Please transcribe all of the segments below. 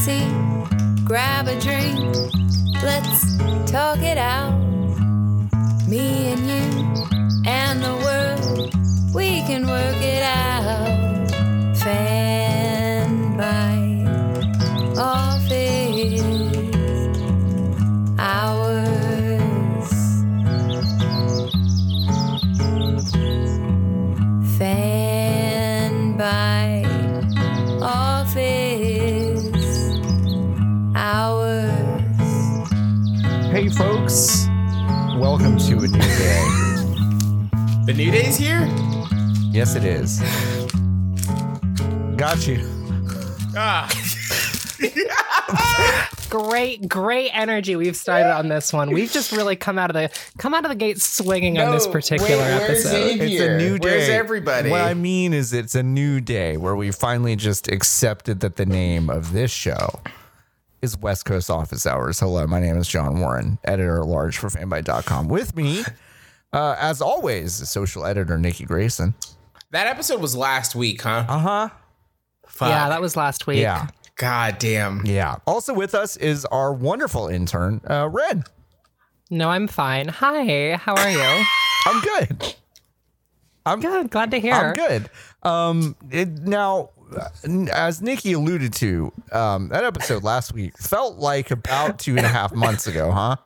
seat, grab a drink, let's talk it out. Me and you and the world, we can work it The new day's here? yes, it is. Got you. Ah. Great, great energy we've started on this one. We've just really come out of the come out of the gate swinging on this particular wait, episode. Xavier? It's a new day. Where's everybody? What I mean is, it's a new day where we finally just accepted that the name of this show is West Coast Office Hours. Hello, my name is John Warren, editor at large for fanbyte.com. With me, uh, as always, social editor Nikki Grayson. That episode was last week, huh? Uh huh. Fuck. Yeah, that was last week. Yeah. God damn. Yeah. Also with us is our wonderful intern, uh, Ren. No, I'm fine. Hi, how are you? I'm good. I'm Good, glad to hear. I'm good. Um, it, now, uh, as Nikki alluded to, um, that episode last week felt like about two and a half months ago, huh?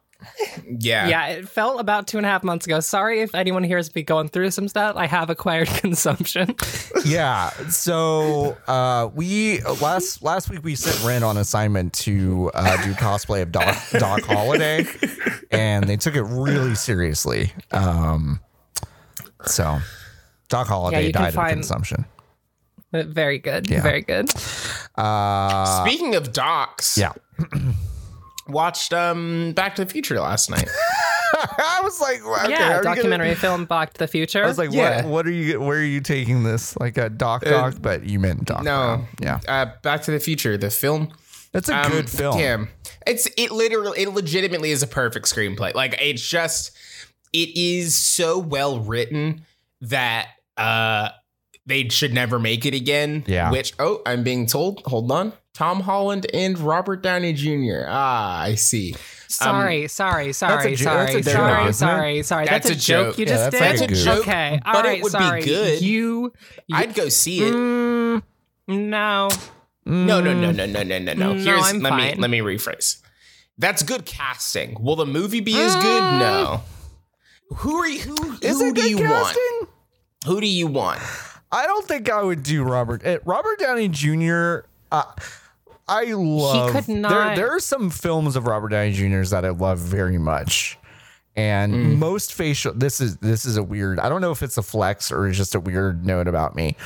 Yeah. Yeah, it felt about two and a half months ago. Sorry if anyone here has been going through some stuff. I have acquired consumption. Yeah. So uh, we last last week we sent Ren on assignment to uh, do cosplay of Doc Doc Holliday, and they took it really seriously. Um, so Doc Holliday you can died of consumption. Very good. Yeah. Very good. Uh, Speaking of docs, yeah. watched um Back to the Future last night. I was like, okay, yeah, are you gonna- documentary film Back to the Future. I was like, Yeah. what? What are you? Where are you taking this? Like a Doc Doc, but you meant Doc. no. Brown. Yeah, Uh Back to the Future, the film. that's a Um, good film. Damn. It's it literally it legitimately is a perfect screenplay. Like it's just it is so well written that uh they should never make it again. Yeah. Which oh, I'm being told, hold on. Tom Holland and Robert Downey Jr. Ah, I see. sorry, sorry, sorry, jo- that's sorry, a joke, sorry, isn't it? sorry, sorry. That's, That's a a joke, joke. you Yeah, just that's did. like That's a good. joke. Okay, all but right, it would sorry. be good. You, you I'd go see it. Mm, no. No, no, no, no, no, no, no, no. No, Here's I'm let me let me rephrase. That's good casting. Will the movie be as good? Mm. No. Who are you? Who, Is who it do good you casting? want? Who do you want? I don't think I would do Robert. eh, Robert Downey Jr. Uh, I love. could There, not- there are some films of Robert Downey Jr.'s that I love very much, and Mm. most facial. This is this is a weird. I don't know if it's a flex or just a weird note about me.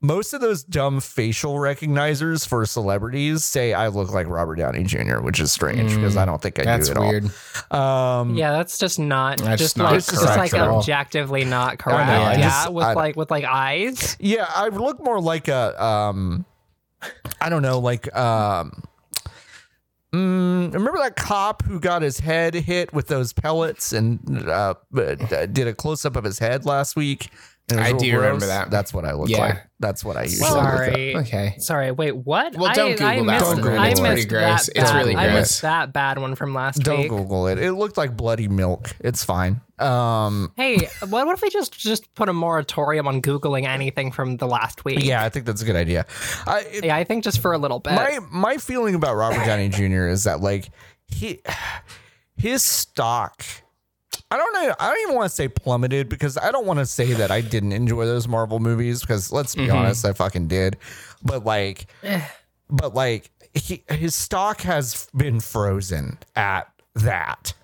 Most of those dumb facial recognizers for celebrities say I look like Robert Downey Jr., which is strange because I don't think I Mm. That's do at weird. all. Um, Yeah, that's just not That's just not like just correct like at all. objectively not correct. know, I yeah, just- with I- like with like eyes. Yeah, I look more like a um I don't know, like um mm, remember that cop who got his head hit with those pellets and uh, uh, did a close up of his head last week? And it was I do remember gross? that. That's what I look Yeah. like. That's what I usually look Sorry. Okay. Sorry, wait, what? Well, don't I, Google I that. Don't Google it. It's pretty gross. It's really I missed that bad one from last week. Don't. Google it. It looked like bloody milk. It's fine. Um, Hey, what, what if we just just put a moratorium on googling anything from the last week? yeah, I think that's a good idea. I, it- yeah, I think just for a little bit. my my feeling about Robert Downey Jr. is that like he his stock I don't know I don't even want to say plummeted because I don't want to say that I didn't enjoy those Marvel movies because let's be mm-hmm. honest I fucking did. But like eh. but like he, his stock has been frozen at that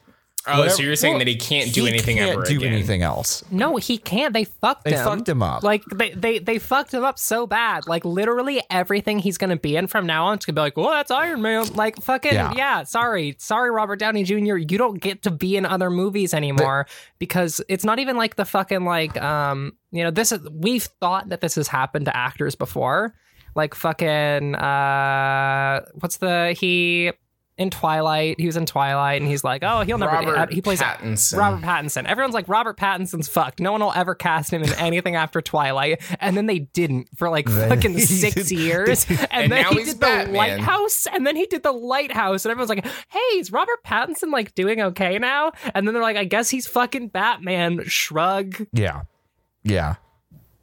Oh, Whatever- so you're saying well, that he can't do he anything can't ever do again? anything else no, he can't. They fucked him. They him. fucked him up. Like they, they they fucked him up so bad. Like literally everything he's gonna be in from now on is gonna be like, well, that's Iron Man. Like fucking Yeah. yeah. sorry, sorry, Robert Downey Jr. You don't get to be in other movies anymore because it's not even like the fucking like um you know this is we've thought that this has happened to actors before. Like fucking uh what's the he in Twilight. He was in Twilight, and he's like, oh, he'll never. Robert uh, he plays Pattinson. Robert Pattinson. Everyone's like, Robert Pattinson's fucked. No one will ever cast him in anything after Twilight. And then they didn't for like Then fucking six did- years. And, And then he did the Lighthouse. And then he did the Lighthouse. And everyone's like, hey, is Robert Pattinson like doing okay now? And then they're like, I guess he's fucking Batman. Shrug. Yeah. Yeah.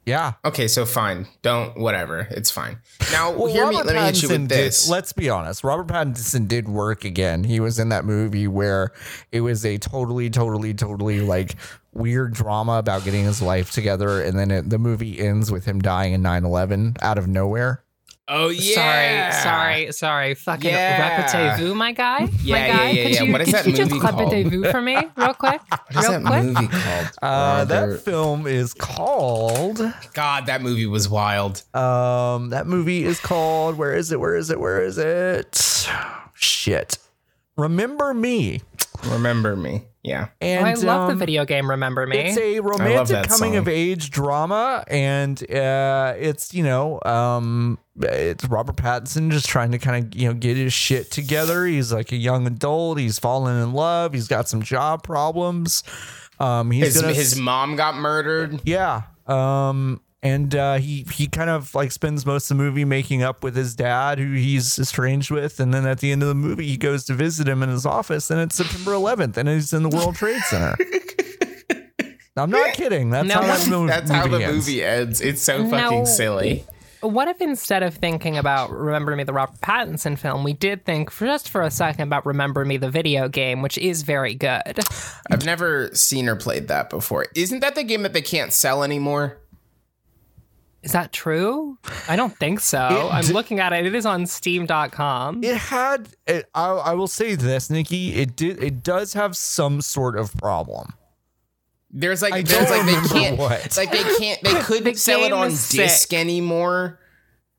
Yeah. Okay, so fine. Don't whatever. It's fine. Now Well, hear me. Robert Let me hit you Pattinson with this. Did, let's be honest. Robert Pattinson did work again. He was in that movie where it was a totally, totally, totally like weird drama about getting his life together, and then it, the movie ends with him dying in 9-11 out of nowhere. Oh yeah. Sorry, sorry, sorry. Fucking Yeah. repetez-vous, my guy. Yeah, my guy. yeah, could yeah. you, What is could that you just movie called? repetez-vous for me, real quick? What is real that quick? movie called? Uh, that film is called. God, that movie was wild. Um, that movie is called. Where is it? Where is it? Where is it? Shit. Remember me. Remember me? Yeah. And Oh, I love the um, video game. Remember me? It's a romantic coming song. of age drama, and uh, it's you know, um, it's Robert Pattinson just trying to kind of you know get his shit together. He's like a young adult. He's fallen in love. He's got some job problems. Um, he's His gonna his mom got murdered. yeah. Um, and uh, he he kind of like spends most of the movie making up with his dad, who he's estranged with, and then at the end of the movie, he goes to visit him in his office, and it's September 11th, and he's in the World Trade Center. I'm not kidding. That's Now, how that mo- That's how the ends. movie ends. It's so No. fucking silly. What if instead of thinking about Remember Me, the Robert Pattinson film, we did think for just for a second about Remember Me, the video game, which is very good? I've never seen or played that before. Isn't that the game that they can't sell anymore? Is that true? I don't think so. I'm looking at it. It is on Steam.com. It had. It, I, I will say this, Nikki. It did. It does have some sort of problem. There's like I there's don't like they remember can't what. like they can't they couldn't The sell it on disc sick. anymore.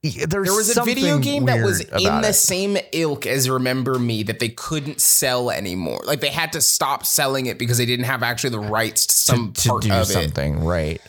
Yeah, There was a video game that was in the it. same ilk as Remember Me that they couldn't sell anymore. Like they had to stop selling it because they didn't have actually the rights to some to, to do of something right.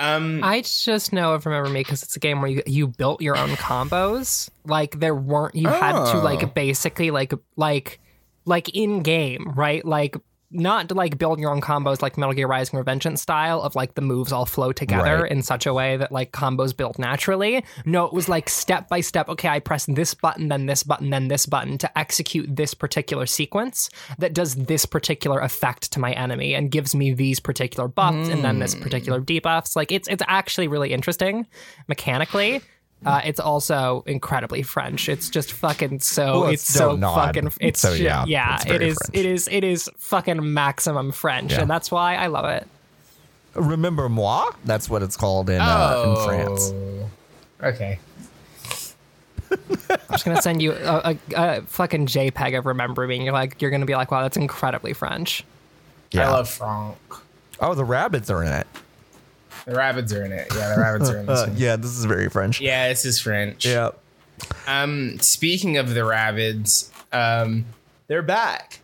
Um, I just know of Remember Me because it's a game where you, you built your own combos. Like there weren't you had to Oh. like basically like like like in game, right? Like not to like build your own combos like Metal Gear Rising Revengeance style of like the moves all flow together Right. in such a way that like combos built naturally. No, it was like step by step. Okay, I press this button, then this button, then this button to execute this particular sequence that does this particular effect to my enemy and gives me these particular buffs and then this hmm. particular debuffs. Like it's it's actually really interesting mechanically. Uh, it's also incredibly French. It's just fucking so. Well, it's it's so so nod. fucking. It's So, yeah, yeah. It's it is. French. It is. It is fucking maximum French, Yeah. and that's why I love it. Remember moi? That's what it's called in uh, in France. Okay. I'm just gonna send you a, a, a fucking JPEG of Remember Me. And you're like, you're gonna be like, wow, that's incredibly French. Yeah. I love Franck. oh, the rabbits are in it. The rabbits are in it. Yeah, the rabbits are in this Uh, one. yeah, this is very French. Yeah, this is French. Yeah. Um, speaking of the rabbits, um, they're back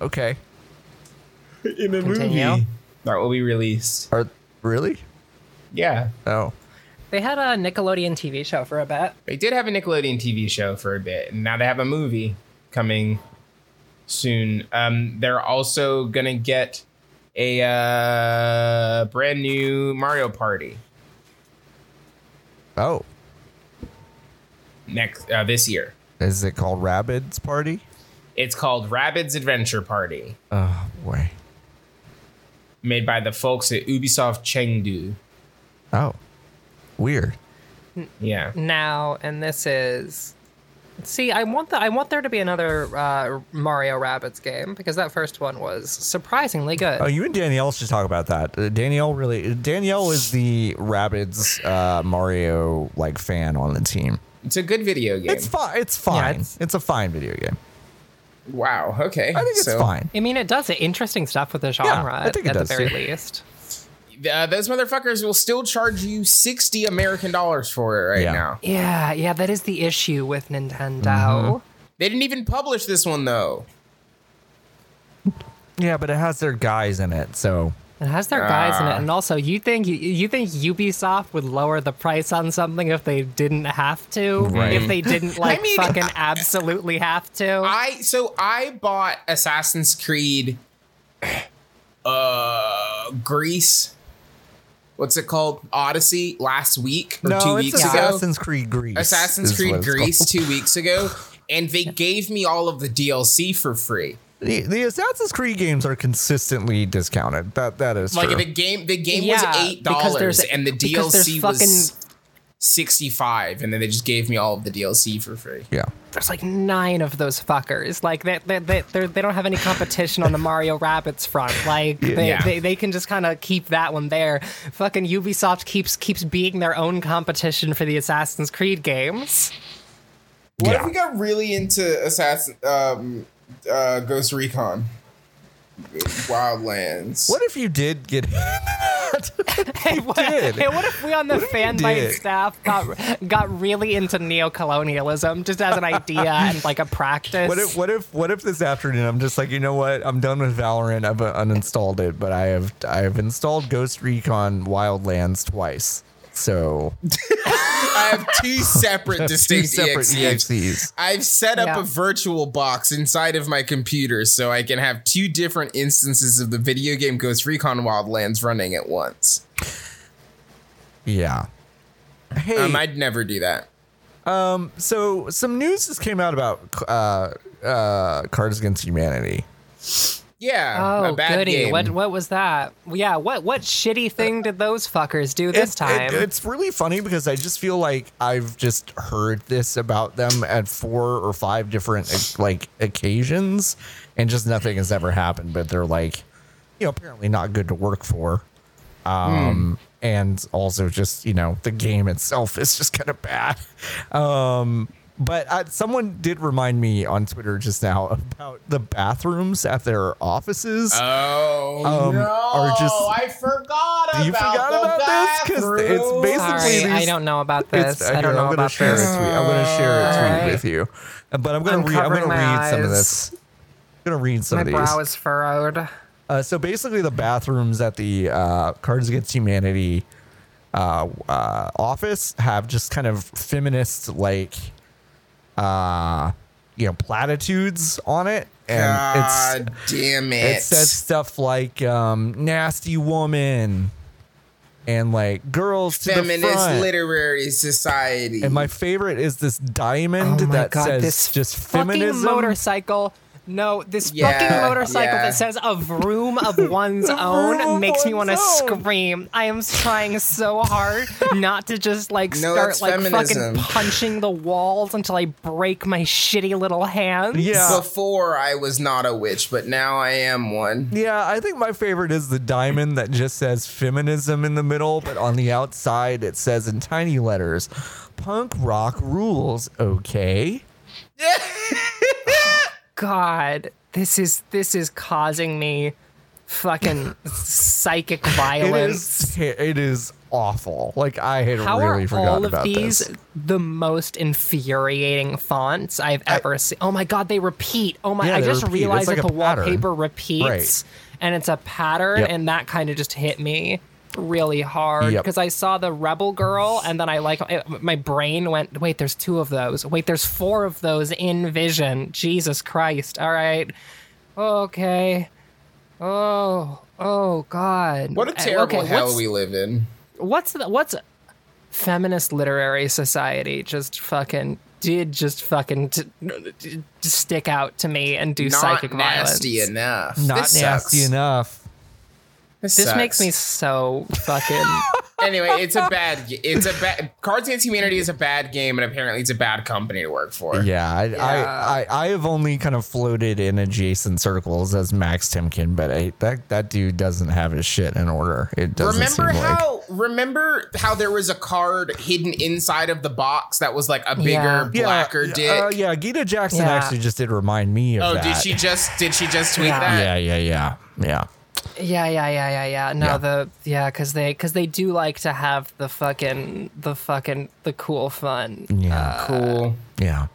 Okay. in a Continue. movie that will be released. Are really? Yeah, Oh. They had a Nickelodeon TV show for a bit. they did have a Nickelodeon TV show for a bit, and now they have a movie coming soon. Um, they're also gonna get a uh, brand new Mario Party Oh. next uh, this year. Is it called Rabbids Party? It's called Rabbids Adventure Party, Oh boy. made by the folks at Ubisoft Chengdu. Oh. Weird. Yeah. now, and this is. See, I want the I want there to be another uh, Mario Rabbids game because that first one was surprisingly good. Oh, you and Danielle should talk about that. Uh, Danielle really Danielle is the Rabbids uh, Mario like fan on the team. It's a good video game. It's fine. It's fine. it's- it's, a fine video game. wow. Okay. I think it's So, fine. I mean, it does interesting stuff with the genre yeah, I think it at does, the very too. least. Uh, those motherfuckers will still charge you sixty American dollars for it right Yeah. now. Yeah, yeah, that is the issue with Nintendo. Mm-hmm. They didn't even publish this one though. Yeah, but it has their guys in it, so It has their guys in it, Ah. and also you think you think Ubisoft would lower the price on something if they didn't have to, Right. if they didn't like mean, fucking absolutely have to. I so I bought Assassin's Creed uh Greece. What's it called? Odyssey last week or no, two it's weeks ago. Assassin's Creed Greece. Assassin's Creed Greece two weeks ago, and they gave me all of the DLC for free. The, the Assassin's Creed games are consistently discounted. That that is Like true. the game, the game Yeah, was eight dollars, and the DLC was sixty five, and then they just gave me all of the DLC for free. yeah. There's like nine of those fuckers. Like they they they they're, don't have any competition on the Mario Rabbids front. Like they Yeah. they, they can just kind of keep that one there. Fucking Ubisoft keeps keeps being their own competition for the Assassin's Creed games. What Yeah. if we got really into Assassin, um, uh, Ghost Recon, Wildlands? What if you did get Hey, what, did. hey, what if we on the if you fanbyte staff got got really into neo-colonialism just as an idea and like a practice? What if what if what if this afternoon I'm just like you know what I'm done with Valorant I've uh, uninstalled it but I have I have installed Ghost Recon Wildlands twice so I have two separate two distinct separate EXEs. EXEs. I've set up Yeah. a virtual box inside of my computer so I can have two different instances of the video game Ghost Recon Wildlands running at once. Yeah. Hey, Um, I'd never do that. so some news just came out about uh, uh, Cards Against Humanity. Yeah, Oh a bad goody! game. What what was that? Yeah, what what shitty thing did those fuckers do this It- time? it- it's really funny because I just feel like I've just heard this about them at four or five different like occasions, and just nothing has ever happened. But they're like, you know, apparently not good to work for. Um, and also just you know the game itself is just kind of bad. Um, but uh, someone did remind me on Twitter just now about the bathrooms at their offices. Oh Um, no! are just- I forgot about You forgot the about this? 'Cause it's basically Sorry, I don't know about It's- this. I don't here, know I'm gonna about share this. a tweet. I'm gonna share a tweet Alright. with you, but I'm gonna read. I'm gonna covering my read some of this. I'm gonna read some My of these. My brow is furrowed. Uh, so basically, the bathrooms at the uh, Cards Against Humanity uh, uh, office have just kind of feminist like, uh, you know, platitudes on it, and it's damn it! it says stuff like um, "nasty woman" and like "girls to the Feminist front." Literary Society. And my favorite is this diamond Oh my that god, says this just fucking feminism. motorcycle. No, this Yeah, fucking motorcycle yeah. that says a vroom of one's own makes me want to scream. I am trying so hard not to just like No, start like feminism. fucking punching the walls until I break my shitty little hands. Yeah. Before I was not a witch, but now I am one. Yeah, I think my favorite is the diamond that just says feminism in the middle, but on the outside it says in tiny letters, punk rock rules, okay? God, this is this is causing me fucking psychic violence. is it is awful. Like I had How really forgotten all of about these this. the most infuriating fonts I've ever seen? Oh my god, they repeat. Oh my! Yeah, I just repeat. realized It's that the pattern. wallpaper repeats, Right. and it's a pattern, Yep. and that kind of just hit me really hard Yep. because I saw the rebel girl, and then I like it- my brain went, wait, there's two of those. Wait, there's four of those in Vision. Jesus Christ! All right, okay. Oh, oh God! What a Uh, terrible okay, hell we live in. what's the, what's feminist literary society just fucking did just fucking t- t- stick out to me and do Not psychic nasty violence. enough. Not This nasty sucks. enough. This, This makes me so fucking. anyway, it's a bad. It's a bad. Cards Against Humanity is a bad game, and apparently it's a bad company to work for. Yeah, I, I, I, I have only kind of floated in adjacent circles as Max Temkin, but I, that that dude doesn't have his shit in order. It doesn't Remember seem like. how? Remember how there was a card hidden inside of the box that was like a bigger, Yeah. Yeah, blacker dick. Uh, yeah, Gita Jackson Yeah. actually just did remind me of oh, that. did she just? Did she just tweet Yeah. that? Yeah, yeah, yeah, yeah. Yeah, yeah, yeah, yeah, yeah. No, Yeah. the yeah, because they because they do like to have the fucking the fucking the cool fun. Yeah, uh, Cool. yeah.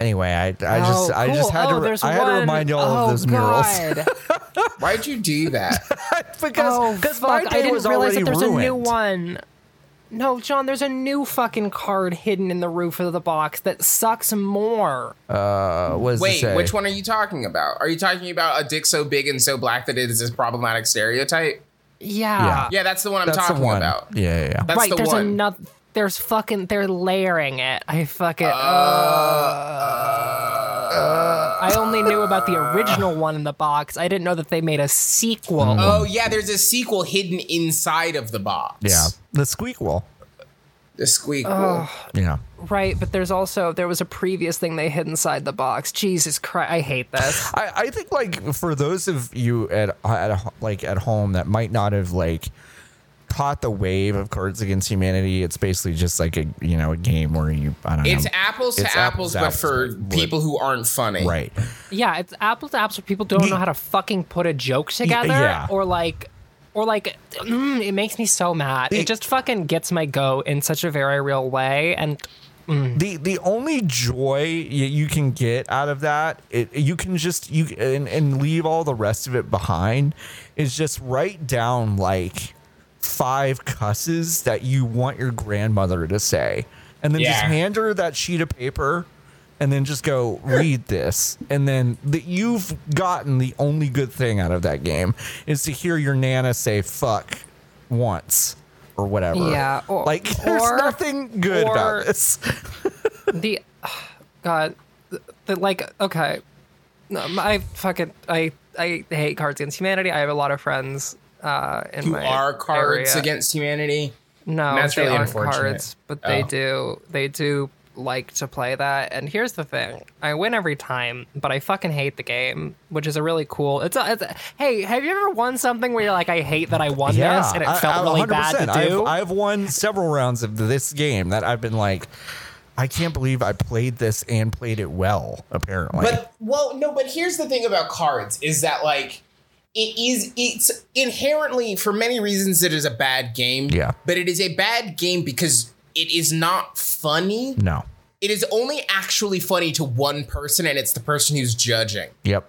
Anyway, I, I just Oh, I just had oh, to I had to remind you all oh, of those murals. Why'd you do that? because oh, because fuck. my I didn't was realize already that there's ruined. a new one. No, John, there's a new fucking card hidden in the roof of the box that sucks more. Uh, what does it Wait, say? which one are you talking about? Are you talking about a dick so big and so black that it is this problematic stereotype? Yeah. Yeah, that's the one I'm That's talking one. about. Yeah, yeah, yeah. That's right, the there's one. another there's fucking they're layering it. I fucking uh, I only knew about the original one in the box. I didn't know that they made a sequel. Oh, oh yeah, there's a sequel hidden inside of the box. yeah, the squeak wall. the squeak. Yeah. Right, but there's also there was a previous thing they hid inside the box. Jesus Christ, I hate this. I, I think like for those of you at at like at home that might not have like caught the wave of Cards Against Humanity, it's basically just like a you know a game where you I don't It's know. apples to It's apples, apples but to for apples, but- people who aren't funny. right. yeah, it's apples to apples. For people don't know how to fucking put a joke together, yeah. or like, or like, mm, it makes me so mad. It just fucking gets my goat in such a very real way, and the the only joy y- you can get out of that it, you can just you and, and leave all the rest of it behind is just write down like five cusses that you want your grandmother to say. And then just hand her that sheet of paper and then just go read this. And then that you've gotten the only good thing out of that game is to hear your nana say fuck once or whatever. Yeah, or- like there's or- nothing good or- about this. the God, the, the like okay, no, I fucking I I hate Cards Against Humanity. I have a lot of friends uh, in Who my are cards area. against humanity? No, That's they really aren't unfortunate. cards, but they Oh. do. They do like to play that. And here's the thing: I win every time, but I fucking hate the game, which is a really cool. It's a, it's a hey, have you ever won something where you're like, I hate that I won this, and it I- felt I- really bad to do? I've, I've won several rounds of this game that I've been like, I can't believe I played this and played it well. Apparently, But well, no, but here's the thing about cards is that like it is it's inherently for many reasons it is a bad game. Yeah. But it is a bad game because it is not funny. no. It is only actually funny to one person and it's the person who's judging. Yep.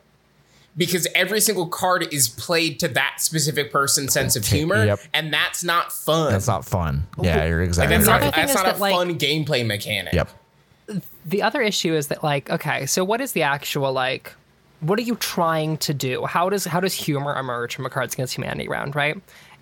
Because every single card is played to that specific person's sense of humor, Yep. and that's not fun. That's not fun. Yeah, you're like exactly that's The not, other right. that's is not a like- fun gameplay mechanic. Yep. the other issue is that like okay so what is the actual like what are you trying to do? How does how does humor emerge from a cards against humanity round right?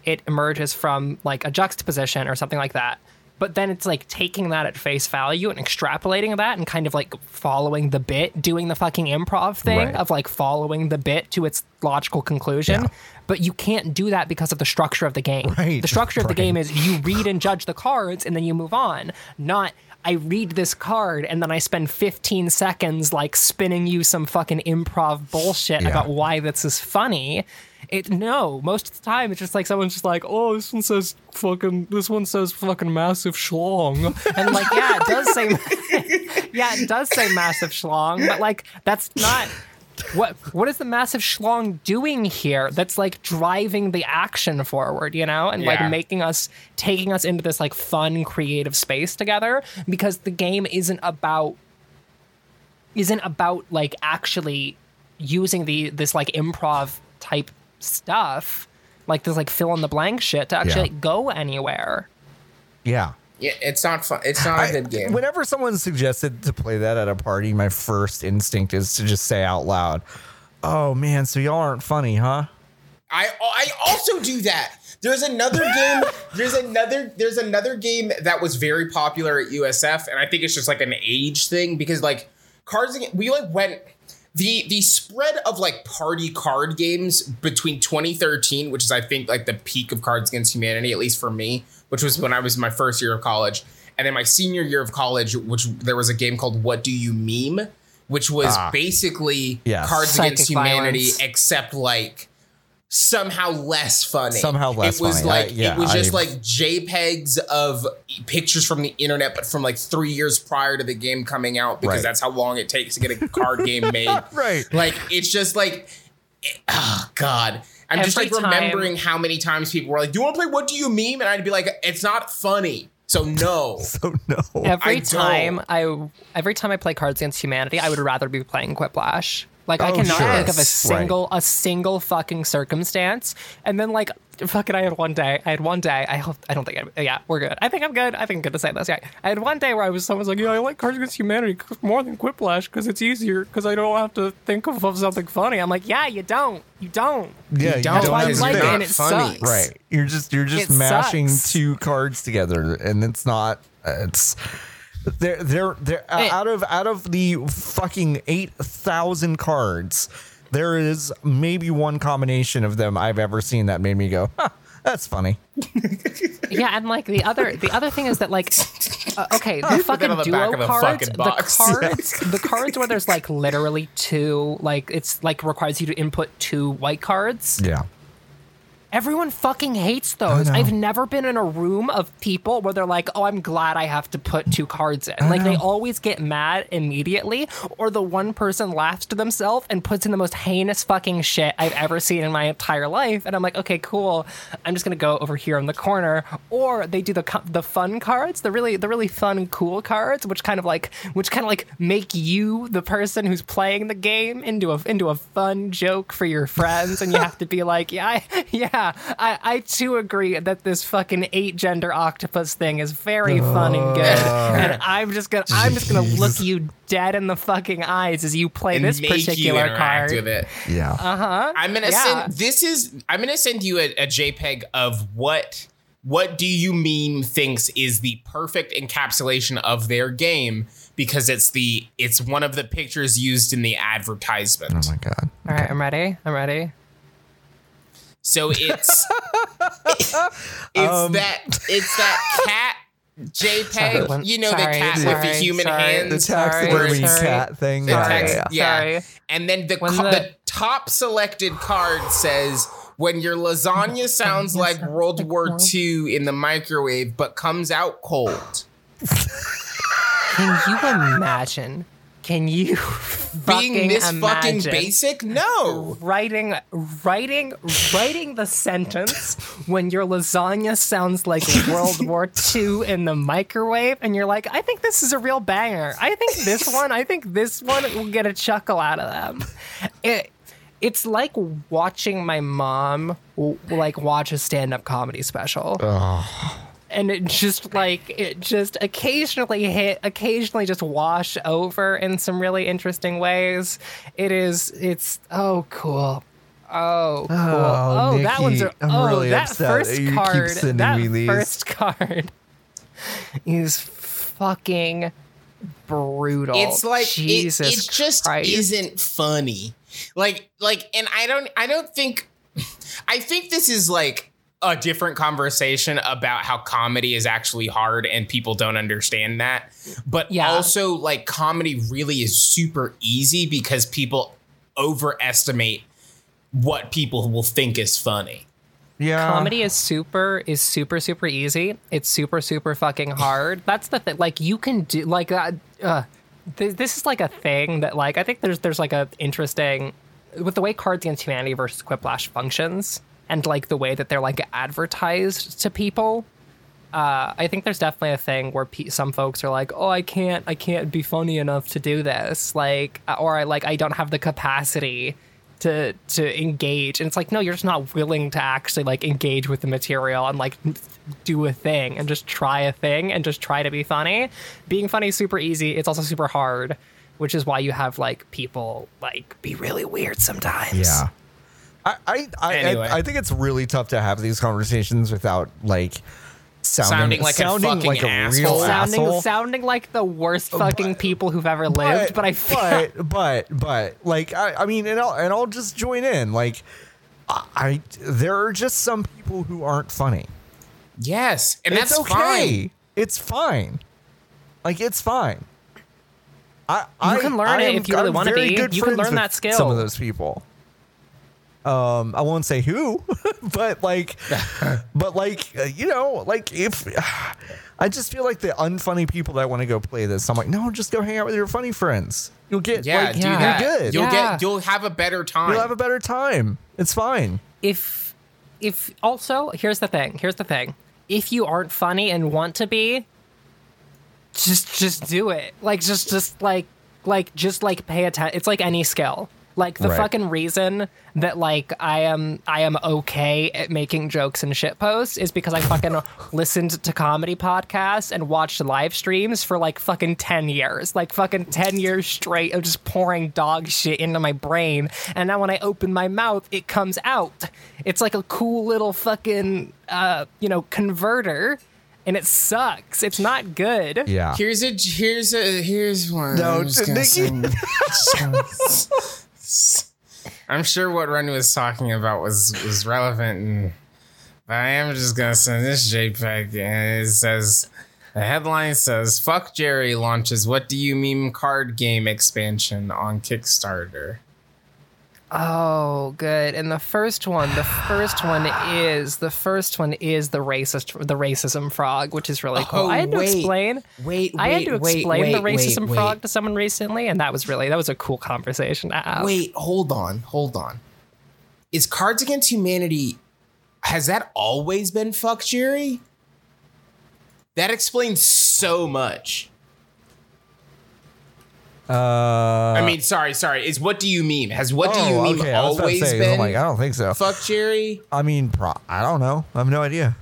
It emerges from like a juxtaposition or something like that but then it's like taking that at face value and extrapolating that and kind of like following the bit doing the fucking improv thing Right. of like following the bit to its logical conclusion. Yeah. but you can't do that because of the structure of the game. Right, the structure of the game is you read and judge the cards and then you move on not I read this card and then I spend 15 seconds like spinning you some fucking improv bullshit Yeah. about why this is funny. It no, most of the time it's just like someone's just like, oh, this one says fucking, this one says fucking massive schlong, and like, yeah, it does say, yeah, it does say massive schlong, but like that's not. What what is the massive schlong doing here? That's like driving the action forward, you know, and Yeah. like making us taking us into this like fun, creative space together. Because the game isn't about isn't about like actually using the this like improv type stuff, like this like fill in the blank shit to actually Yeah. like, go anywhere. Yeah. Yeah, it's not fun. It's not a I- good game. Whenever someone suggested to play that at a party, my first instinct is to just say out loud, "Oh man, so y'all aren't funny, huh?" I I also do that. There's another game. There's another. There's another game that was very popular at USF, and I think it's just like an age thing because like cards. We like went the the spread of like party card games between 2013, which is I think like the peak of Cards Against Humanity, at least for me, which was when I was in my first year of college, and then my senior year of college, which there was a game called What Do You Meme, which was Ah. basically Yes. Cards Psychic Against Humanity, violence. except like somehow less funny. Somehow less It was funny. I- like yeah, it was just I- like JPEGs of pictures from the internet, but from like three years prior to the game coming out, because Right. that's how long it takes to get a card game made. Right. Like it's just like, oh god. I'm just Every like time- remembering how many times people were like, "Do you want to play What Do You Meme?" And I'd be like, "It's not funny." So no. So no. Every I time I every time I play Cards Against Humanity, I would rather be playing Quiplash. Like I Oh, cannot sure. think of a Right. single a single fucking circumstance. And then like fucking I had one day. I had one day. I hope I don't think I yeah, we're good. I think I'm good. I think I'm good to say this. Yeah. I had one day where I was someone's like, Yeah, I like Cards Against Humanity more than Quiplash because it's easier because I don't have to think of, of something funny. I'm like, Yeah, you don't. You don't. Yeah, you don't, don't why you like it and it funny. sucks. Right. You're just you're just It mashing sucks. two cards together, and it's not. It's they're they're they're It- out of out of the fucking eight thousand cards. There is maybe one combination of them I've ever seen that made me go, huh, "That's funny." Yeah, and like the other the other thing is that like uh, okay, the fucking the duo back of the cards, fucking the box. cards, the cards where there's like literally two, like it's like requires you to input two white cards. Yeah. Everyone fucking hates those. I've never been in a room of people where they're like, "Oh, I'm glad I have to put two cards in." like they always get mad immediately, or the one person laughs to themselves and puts in the most heinous fucking shit I've ever seen in my entire life. And I'm like, "Okay, cool. I'm just gonna go over here in the corner." Or they do the the fun cards, the really the really fun cool cards, which kind of like which kind of like make you the person who's playing the game into a into a fun joke for your friends, and you have to be like, "Yeah, I, yeah." I, I too agree that this fucking eight gender octopus thing is very fun and good, and I'm just gonna I'm just gonna look you dead in the fucking eyes as you play and this make particular interact card. with it. Yeah. Uh-huh. I'm gonna Yeah. send this is I'm gonna send you a, a JPEG of what what do you meme thinks is the perfect encapsulation of their game because it's the it's one of the pictures used in the advertisement. Oh my god. All right, I'm ready. I'm ready. So it's it's um, that it's that cat JPEG. Sorry, you know sorry, the cat with the human sorry. hands. The taxidermy cat thing. The Yeah, text- yeah, yeah. Sorry. And then the, When co- the- the top selected card says, when your lasagna sounds like World War II in the microwave, but comes out cold. Can you imagine? Can you Being fucking this fucking basic? No. Writing, writing, writing the sentence when your lasagna sounds like World War II in the microwave, and you're like, I think this is a real banger. I think this one, I think this one will get a chuckle out of them. It, it's like watching my mom like watch a stand-up comedy special and it just like it just occasionally hit occasionally just wash over in some really interesting ways it is it's oh cool oh cool Oh, oh, that one's a, Nikki, I'm oh really that upset first that you keep card sending that me these. first card is fucking brutal It's like it, it just Christ. isn't funny. Like like and I don't I don't think I think this is like a different conversation about how comedy is actually hard and people don't understand that. But Yeah. also like comedy really is super easy because people overestimate what people will think is funny. yeah. comedy is super is super super easy it's super super fucking hard that's the thing like you can do like uh, uh th- this is like a thing that like i think there's there's like a interesting with the way cards against humanity versus quiplash functions and like the way that they're like advertised to people uh, I think there's definitely a thing where pe- some folks are like, "Oh, I can't, I can't be funny enough to do this," like, uh, or I like, I don't have the capacity to to engage. And it's like, no, you're just not willing to actually like engage with the material and like do a thing and just try a thing and just try to be funny. Being funny is super easy. It's also super hard, which is why you have like people like be really weird sometimes. Yeah. I I, I, Anyway. I I think it's really tough to have these conversations without like sounding, Sounding like a fucking like a asshole. real Sounding, asshole. sounding like the worst fucking people who've ever lived, but, I feel but but but like I, I mean and I'll and I'll just join in like I, I there are just some people who aren't funny. Yes, and it's that's okay. fine. It's fine. Like it's fine. I You I, can learn I it if you really wanna be. good You can learn that skill. Some of those people. Um, I won't say who, but like, but like, uh, you know, like if I just feel like the unfunny people that want to go play this, I'm like, no, just go hang out with your funny friends. You'll get Yeah, like, do yeah. that. You're good. You'll Yeah. get you'll have a better time. You'll have a better time. It's fine. if if also here's the thing here's the thing if you aren't funny and want to be just just do it like just just like like just like pay attention it's like any skill Like the Right. fucking reason that like I am I am okay at making jokes and shit posts is because I fucking listened to comedy podcasts and watched live streams for like fucking 10 years. Like fucking 10 years straight of just pouring dog shit into my brain. And now when I open my mouth, it comes out. It's like a cool little fucking uh, you know, converter and it sucks. It's not good. Yeah. Here's a here's a here's one. No, I'm, just gonna Nikki. I'm sure what Ren was talking about was was relevant, and but I am just gonna send this JPEG, and it says. The headline says, "Fuck Jerry launches What Do You Meme card game expansion on Kickstarter." Oh, good. And the first one, the first one is the first one is the racist, the racism frog, which is really cool. Oh, I had to oh, wait. explain. Wait, I had to wait, explain wait, the racism frog to someone recently, and that was really that was a cool conversation to have. Wait, hold on, hold on. Is Cards Against Humanity has that always been fuck Jerry? That explains so much. Uh, I mean, sorry, sorry. Is what do you mean? Has what do you mean okay. I was about to always say, been I'm like, I don't think so. fuck Jerry? I mean, pro- I don't know. I have no idea.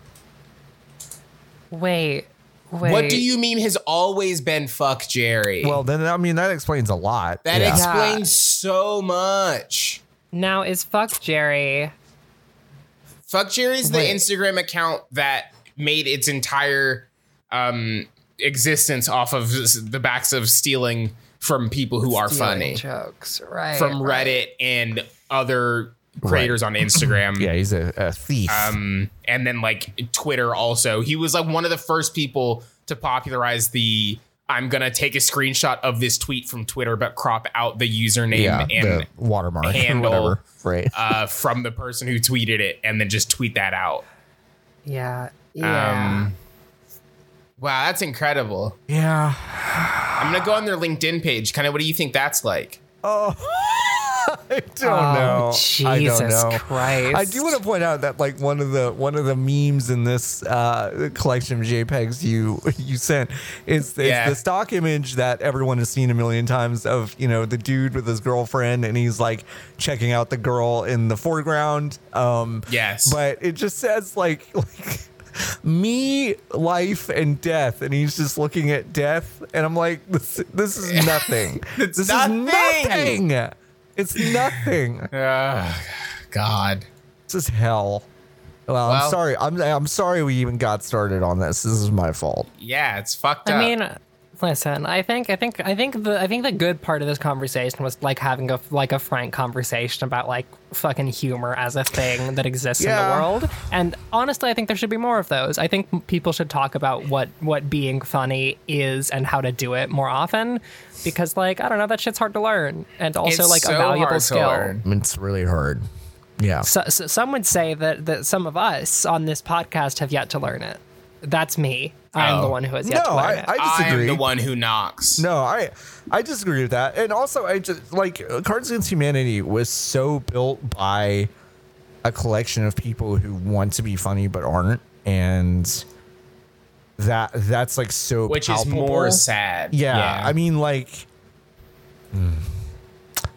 Wait, wait. What do you mean has always been fuck Jerry? Well, then I mean that explains a lot. that yeah. explains so much. now? Is fuck Jerry? Fuck Jerry's the Instagram account that made its entire um, existence off of the backs of stealing from people who are funny jokes, right? from right. Reddit and other creators on Instagram. yeah, he's a, a thief. Um, and then like Twitter also. He was like one of the first people to popularize the I'm gonna take a screenshot of this tweet from Twitter but crop out the username yeah, and the watermark or handle. whatever. Right. uh, from the person who tweeted it and then just tweet that out. Yeah, yeah. Um, wow, that's incredible. yeah. I'm gonna go on their LinkedIn page. Kind of, what do you think that's like? Oh, I don't Oh, know. I Jesus don't know. Christ. I do want to point out that like one of the one of the memes in this uh, collection of JPEGs you you sent is it's Yeah. the stock image that everyone has seen a million times of you know the dude with his girlfriend and he's like checking out the girl in the foreground. Um, Yes. but it just says like like me, life, and death, and he's just looking at death, and I'm like, this this is nothing. It's this nothing. is nothing. It's nothing. Uh, God. This is hell. Well, I'm sorry. I'm I'm sorry we even got started on this. This is my fault. Yeah, it's fucked up. I mean, listen. I think I think I think the I think the good part of this conversation was like having a like a frank conversation about like fucking humor as a thing that exists in the world. And honestly, I think there should be more of those. I think people should talk about what what being funny is and how to do it more often. Because like I don't know, that shit's hard to learn and also It's like so a valuable skill. learn. I mean, it's really hard. Yeah. So, so some would say that, that some of us on this podcast have yet to learn it. That's me. I'm Oh. the one who has yet No, to learn I, it. I I disagree. am the one who knocks. No, I I disagree with that. And also, I just like Cards Against Humanity was so built by a collection of people who want to be funny but aren't, and that that's like so which palpable. is more sad. Yeah, I mean, like, mm,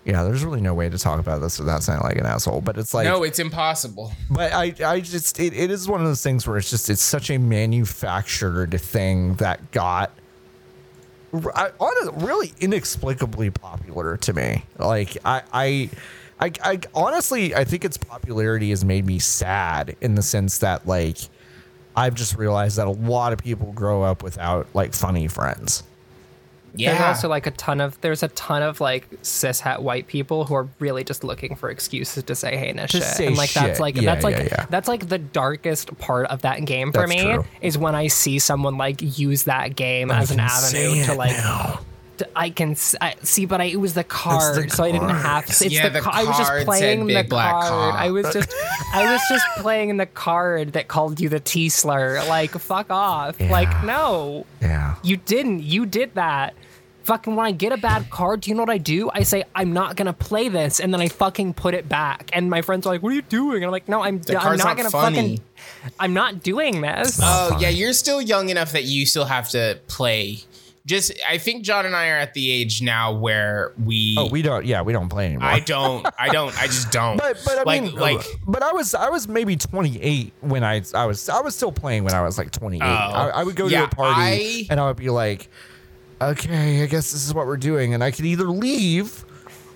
yeah. There's really no way to talk about this without sounding like an asshole. But it's like, no, it's impossible. but I, I just, it, it is one of those things where it's just, it's such a manufactured thing that got, I, really inexplicably popular to me. Like, I, I, I, I, honestly, I think its popularity has made me sad in the sense that, like, I've just realized that a lot of people grow up without like funny friends. Yeah. There's also like a ton of there's a ton of like cis het white people who are really just looking for excuses to say heinous To shit. say and like shit. that's like Yeah, that's like yeah, yeah. that's like the darkest part of that game for That's me true. is when I see someone like use that game as an avenue to like now. I can s- I, see, but I, it was the card, so I didn't have. card. To, it's Yeah, the, the ca- I was just card said playing the big black card. I was just, I was just playing the card that called you the T slur. Like, fuck off. Like, no, Yeah. you didn't. You did that. Fucking when I get a bad card, do you know what I do? I say I'm not gonna play this, and then I fucking put it back. And my friends are like, "What are you doing?" And I'm like, "No, I'm, I'm not, not gonna funny. fucking, I'm not doing this." Oh yeah, you're still young enough that you still have to play just I think John and I are at the age now where we. Oh, we don't. Yeah, we don't play anymore. I don't. I don't. I just don't. But but I like mean, like but I was I was maybe 28 when I I was I was still playing when I was like 28. Oh. I, I would go Yeah, to a party I- and I would be like, okay, I guess this is what we're doing, and I could either leave,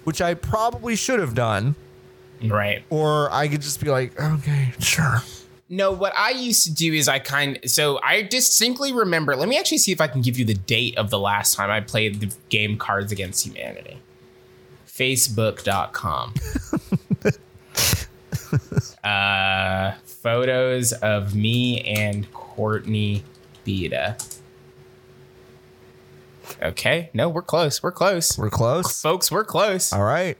which I probably should have done, right. or I could just be like, okay, sure. No, what I used to do is I kind so I distinctly remember. Let me actually see if I can give you the date of the last time I played the game Cards Against Humanity. Facebook.com. uh, photos of me and Courtney Beta. Okay, no, we're close. We're close, We're close. folks. We're close. All right.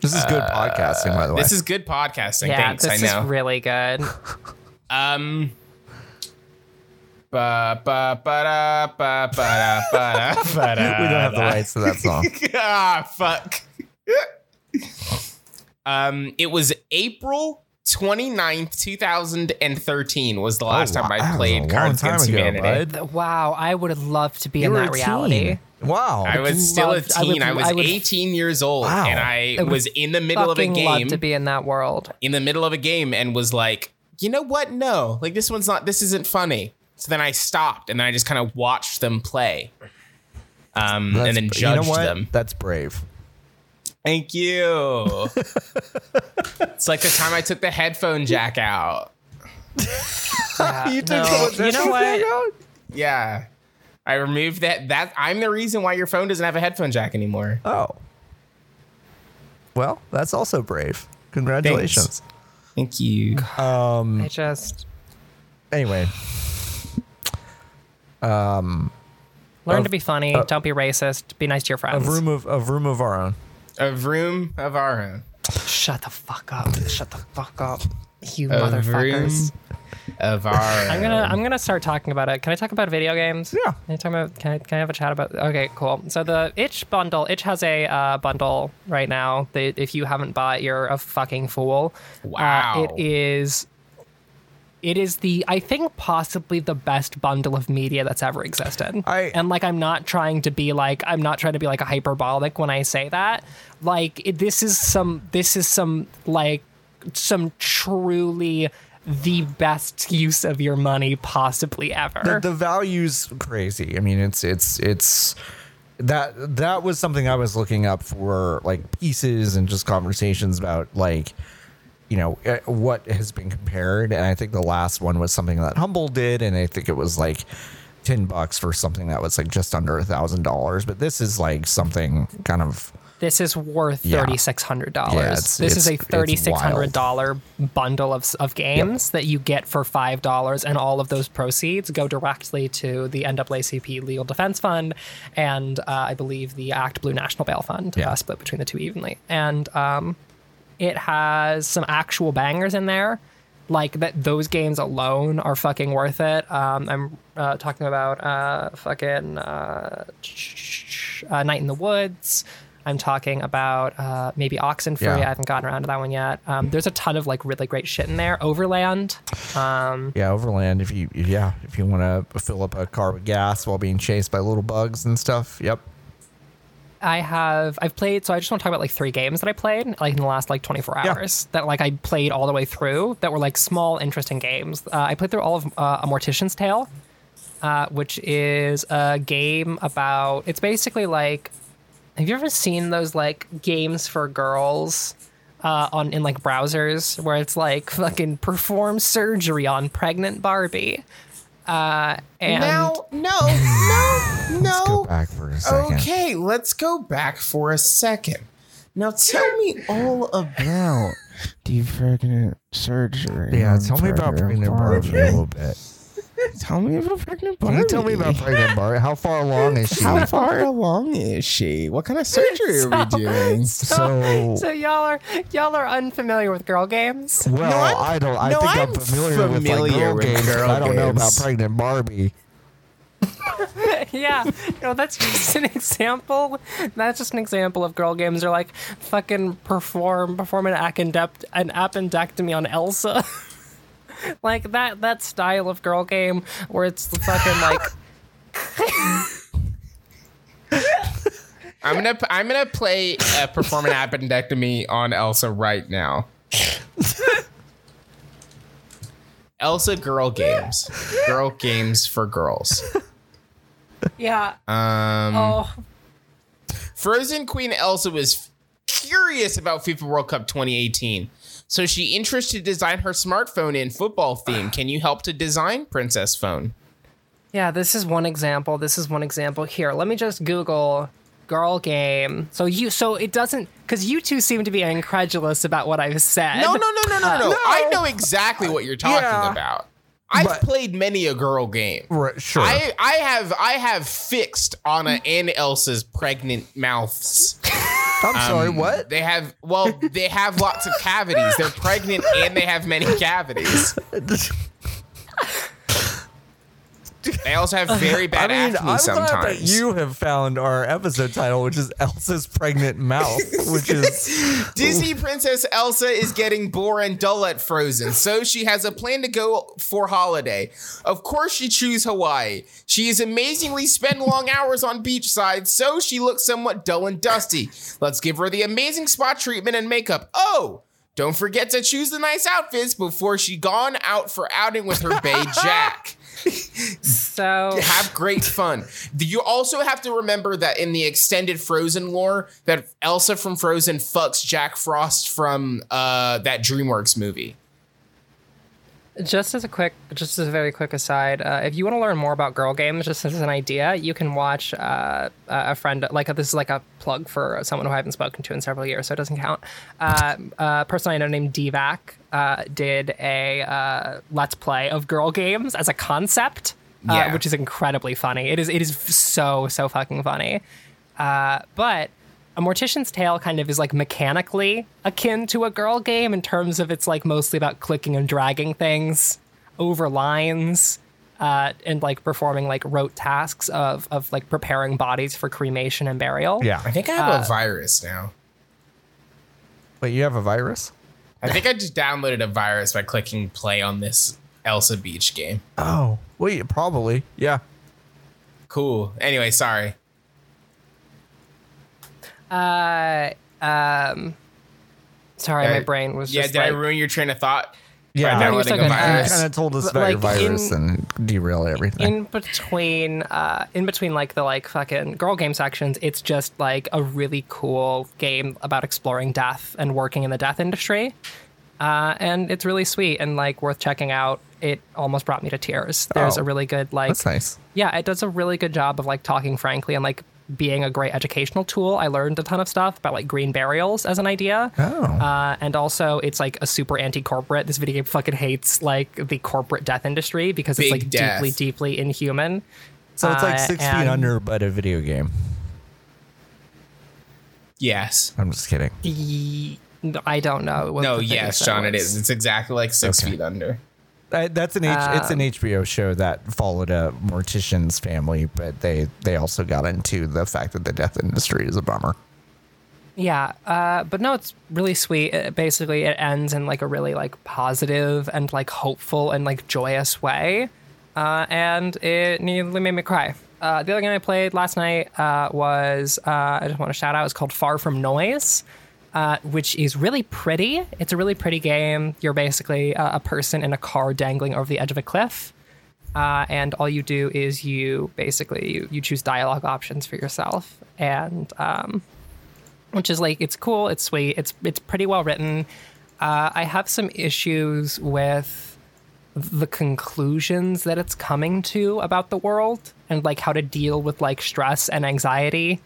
This is good podcasting, by the way. Uh, This is good podcasting. Yeah, Thanks. this I know. is really good. Um. Ba ba ba da ba ba da ba da ba da. we don't have the rights to that song. ah, fuck. um, it was April 29th, 2013 was the last Oh, time I that played long Cards time Against ago, Humanity. bud. wow, I would have loved to be You in that reality. Wow. I was still a loved- I would- teen. I, was I would 18 years old, Wow. and I I was in the middle of a Fucking love game. to be in that world. in the middle of a game and was like, you know what? No, like this one's not. This isn't funny. So then I stopped and then I just kind of watched them play, um, and then you know what? them. That's brave. Thank you. it's like the time I took the headphone jack out. Yeah, You took no, the you know what? Yeah, I removed that. That I'm the reason why your phone doesn't have a headphone jack anymore. Oh. Well, that's also brave. Congratulations. Thank you. I just Anyway, Um learn Of- to be funny. uh, don't be racist. Be nice to your friends. a friends. room of a room of our own. A room of our own. Shut the fuck up. Shut the fuck up. You A motherfuckers. of our. I'm gonna I'm gonna start talking about it. Can I talk about video games? Yeah. Can I talk about can I, can I have a chat about Okay, cool. So the Itch bundle, Itch has a uh, bundle right now. That if you haven't bought, you're a fucking fool. Uh, Wow. it is it is the I think possibly the best bundle of media that's ever existed. I- and like I'm not trying to be like I'm not trying to be like a hyperbolic when I say that. Like it, this is some this is some like some truly the best use of your money possibly ever. The, the value's crazy. I mean, it's it's it's that that was something I was looking up for like pieces and just conversations about like you know eh, what has been compared and I think the last one was something that Humble did and I think it was like 10 bucks for something that was like just under a thousand dollars but this is like something kind of This is worth Yeah. thirty six hundred Yeah, dollars. it's- this is a it's- it's thirty six hundred dollar bundle of of games that you get for five dollars, and all of those proceeds go directly to the NAACP Legal Defense Fund and uh, I believe the Act Blue National Bail Fund, Yeah. uh, split between the two evenly. And um, it has some actual bangers in there. Like that, those games alone are fucking worth it. Um, I'm uh, talking about uh, fucking uh, uh, Night in the Woods. I'm talking about uh, maybe Oxenfree. Yeah. I haven't gotten around to that one yet. Um, there's a ton of like really great shit in there. Overland. Um, yeah overland if you yeah if you want to fill up a car with gas while being chased by little bugs and stuff yep I have I've played so I just want to talk about like three games that I played like in the last like 24 Yeah. hours that like I played all the way through that were like small interesting games. Uh, I played through all of uh, A Mortician's Tale, uh, which is a game about it's basically like have you ever seen those like games for girls uh, on in like browsers where it's like fucking perform surgery on pregnant Barbie. Uh, and Now, no, no, no. go back for a second Okay, let's go back for a second. Now tell me all about the pregnant surgery. yeah tell me about pregnant barbie a little bit Tell me about pregnant Can you tell me about pregnant Barbie? How far along is she? How far along is she? What kind of surgery are we doing? So, So y'all are y'all are unfamiliar with girl games. well, No, I'm- I don't. I no, think I'm, I'm familiar, with like girl with games. girl I don't know about pregnant Barbie. yeah, no, that's just an example. That's just an example of girl games are like fucking perform perform an appendect an appendectomy on Elsa. like that that style of girl game where it's the fucking like I'm gonna I'm gonna play uh, perform an appendectomy on Elsa right now. Elsa girl games, girl games for girls. yeah. Um, oh, Frozen Queen Elsa was curious about FIFA World Cup 2018. So she interested to design her smartphone in football theme. Can you help to design Princess Phone? yeah. This is one example. This is one example. Here, let me just Google girl game. So you, so it doesn't because you two seem to be incredulous about what I've said. No, no, no, no, no, no. No. I know exactly what you're talking Yeah. about. I've But- played many a girl game. Right, sure. I, I have I have fixed Anna and Elsa's pregnant mouths. I'm sorry, Um, what? They have well, they have lots of cavities. They're pregnant and they have many cavities. They also have very I bad mean, acne I'm glad that sometimes. you have found our episode title, which is Elsa's pregnant mouth, which is Disney Princess Elsa is getting bored and dull at Frozen, so she has a plan to go for holiday. Of course, she chooses Hawaii. She is amazingly spend long hours on beachside, so she looks somewhat dull and dusty. Let's give her the amazing spot treatment and makeup. Oh, don't forget to choose the nice outfits before she gone out for outing with her bae Jack So have great fun. You also have to remember that in the extended Frozen lore, that Elsa from Frozen fucks Jack Frost from uh, that DreamWorks movie. Just as a quick, just as a very quick aside, uh, if you want to learn more about girl games, just as an idea, you can watch uh, a friend. Like this is like a plug for someone who I haven't spoken to in several years, so it doesn't count. Uh, a person I know named Dvac uh, did a uh, let's play of girl games as a concept, uh, Yeah. which is incredibly funny. It is it is so so fucking funny. Uh, but a Mortician's Tale kind of is like mechanically akin to a girl game in terms of it's like mostly about clicking and dragging things over lines uh, and like performing like rote tasks of of like preparing bodies for cremation and burial. yeah. I think I have a virus now. Wait, you have a virus? I think I just downloaded a virus by clicking play on this Elsa Beach game. Oh, wait, probably. Yeah. Cool. Anyway, sorry. Uh, um, sorry, my brain was yeah. just Did I ruin your train of thought? Yeah. By No, you're downloading still. You kind of told us But, about your like, virus in- and derail everything. in between uh in between like the like fucking girl game sections it's just like a really cool game about exploring death and working in the death industry uh and it's really sweet and like worth checking out it almost brought me to tears there's Oh, a really good like That's nice. yeah it does a really good job of like talking frankly and like being a great educational tool i learned a ton of stuff about like green burials as an idea Oh. uh, and also it's like a super anti-corporate this video game fucking hates like the corporate death industry because it's like death. deeply deeply inhuman So it's like uh, six feet under, but a video game. Yes. I'm just kidding. Ye- I don't know. what No. the thing Yes, John. It was. is. It's exactly like six Okay. feet under. Uh, that's an H- it's an HBO show that followed a mortician's family, but they they also got into the fact that the death industry is a bummer. Yeah, uh, but no, it's really sweet. It, basically, it ends in like a really like positive and like hopeful and like joyous way, uh, and it nearly made me cry. Uh, the other game I played last night uh, was uh, I just want to shout out. It's called Far From Noise. Uh, which is really pretty. It's a really pretty game. You're basically uh, a person in a car dangling over the edge of a cliff, uh, and all you do is you basically you, you choose dialogue options for yourself, and um, which is like it's cool, it's sweet, it's it's pretty well written. Uh, I have some issues with the conclusions that it's coming to about the world and like how to deal with like stress and anxiety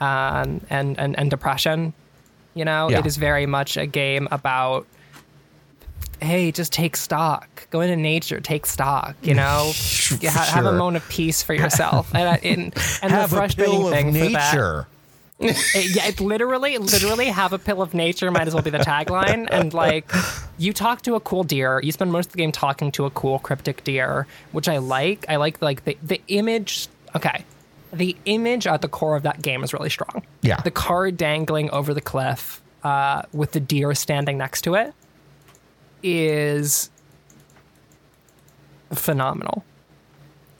um, and, and and depression. You know, Yeah. it is very much a game about hey, just take stock, go into nature, take stock. You know, Yeah, ha- have a moment of peace for yourself. and uh, I- and, and Have the a frustrating pill of thing for that- nature. it- yeah, it literally, literally have a pill of nature might as well be the tagline. And like, you talk to a cool deer. You spend most of the game talking to a cool cryptic deer, which I like. I like like the the image. Okay, the image at the core of that game is really strong. Yeah. the car dangling over the cliff uh, with the deer standing next to it is phenomenal.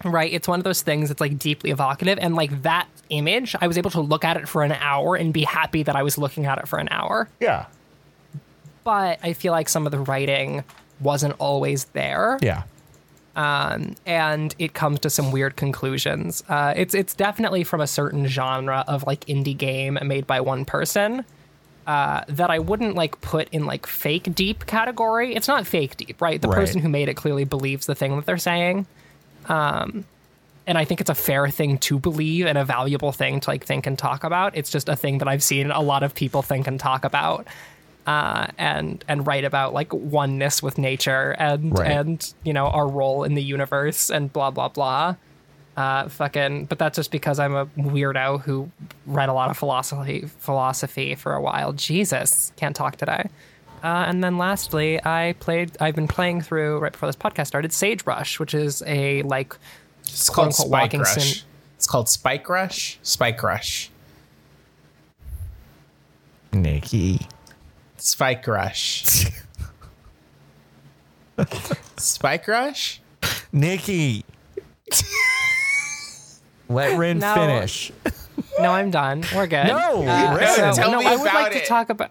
Right? It's one of those things that's like deeply evocative. And like that image, I was able to look at it for an hour and be happy that I was looking at it for an hour. Yeah. But I feel like some of the writing wasn't always there. Yeah. And it comes to some weird conclusions. Uh, it's it's definitely from a certain genre of like indie game made by one person uh, that I wouldn't like put in like fake deep category. It's not fake deep, right? The Right. person who made it clearly believes the thing that they're saying. Um, and I think it's a fair thing to believe and a valuable thing to like think and talk about. It's just a thing that I've seen a lot of people think and talk about. Uh, and and write about like oneness with nature and Right. and you know our role in the universe and blah blah blah. Uh, fucking, but that's just because I'm a weirdo who read a lot of philosophy philosophy for a while. Jesus, can't talk today. Uh, and then lastly, I played. I've been playing through right before this podcast started. Sagebrush, which is a like It's quote, called unquote, Spike walking Rush. sim- It's called Spike Rush. Spike Rush. Nikki. Spike Rush. Spike Rush? Nikki. Let Ren No. finish. No, I'm done. We're good. No, Uh, Ren. so- Tell no, me I would about like it. to talk about.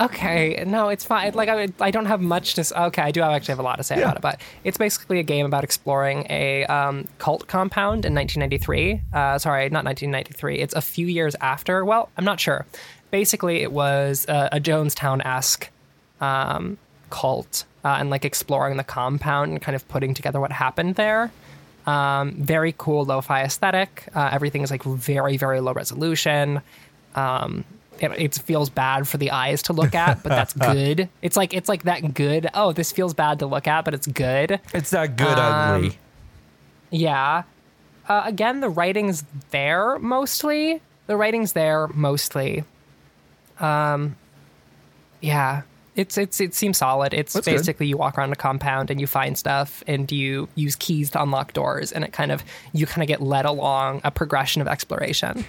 Okay, no, it's fine. Like I, I don't have much to. s- Okay, I do actually have a lot to say Yeah. about it, but it's basically a game about exploring a um, cult compound in 1993. Uh, sorry, not 1993. It's a few years after. Well, I'm not sure. Basically, it was a Jonestown esque um, cult, uh, and like exploring the compound and kind of putting together what happened there. Um, very cool lo-fi aesthetic. Uh, everything is like very, very low resolution. Um, it, it feels bad for the eyes to look at, but that's good. It's like it's like that good. Oh, this feels bad to look at, but it's good. It's that good Um, ugly. Yeah. Uh, again, the writing's there mostly. The writing's there mostly. Um, yeah, it's it's it seems solid. It's That's good. basically you walk around a compound and you find stuff and you use keys to unlock doors, and it kind of you kind of get led along a progression of exploration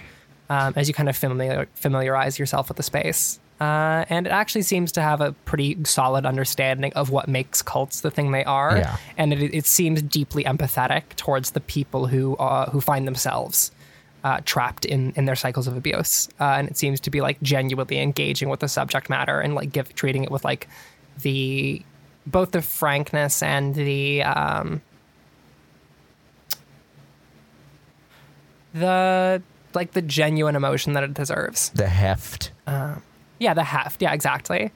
um, as you kind of familiar, familiarize yourself with the space. Uh, and it actually seems to have a pretty solid understanding of what makes cults the thing they are Yeah. and it, it seems deeply empathetic towards the people who uh, who find themselves uh, trapped in in their cycles of abuse, uh, and it seems to be like genuinely engaging with the subject matter and like give treating it with like the both the frankness and the um, the like the genuine emotion that it deserves. The heft. Yeah, the heft. Yeah, exactly.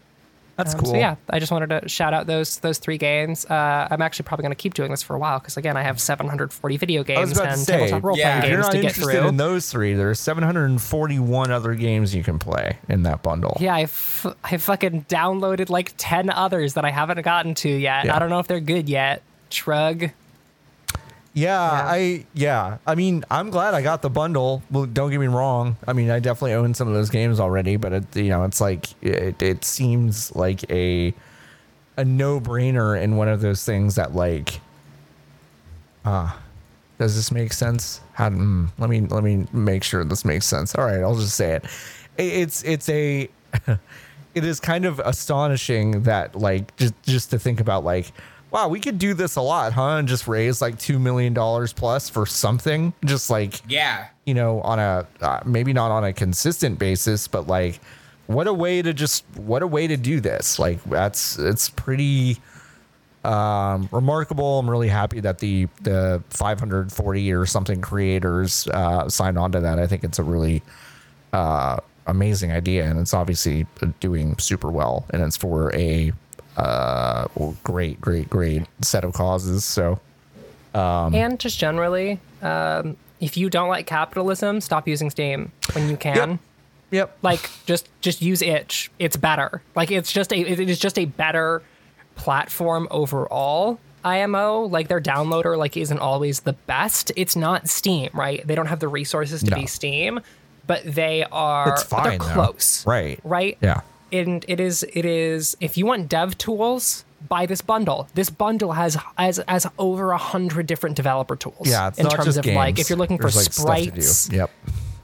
That's Um, cool. So yeah, I just wanted to shout out those those three games. Uh, I'm actually probably going to keep doing this for a while because again, I have 740 video games and say, tabletop role yeah, playing if If you're games to get through. in those three, there's 741 other games you can play in that bundle. yeah, I, f- I fucking downloaded like 10 others that I haven't gotten to yet. Yeah. I don't know if they're good yet. Shrug. Yeah, I yeah. I mean, I'm glad I got the bundle. Well, don't get me wrong. I mean, I definitely own some of those games already, but it, you know, it's like it, it seems like a a no brainer in one of those things that like, ah, does this make sense? How? Mm, let me let me make sure this makes sense. All right, I'll just say it. It- It's it's a. it is kind of astonishing that like just just to think about like wow we could do this a lot huh? And just raise like two million dollars plus for something? Just like Yeah. you know on a uh, maybe not on a consistent basis but like what a way to just what a way to do this. Like that's it's pretty um remarkable. I'm really happy that the the 540 or something creators uh signed on to that. I think it's a really uh amazing idea and it's obviously doing super well and it's for a uh great great great set of causes so Um, and just generally, um, if you don't like capitalism, stop using Steam when you can. Yep. yep like just just use itch it's better like it's just a it is just a better platform overall imo like their downloader like isn't always the best it's not steam right they don't have the resources to No. be steam but they are It's fine, they're though. close Right. right Yeah. And it is it is if you want dev tools buy this bundle this bundle has has, has over a hundred different developer tools yeah it's in terms of games. like if you're looking for There's, like, to do. sprites yep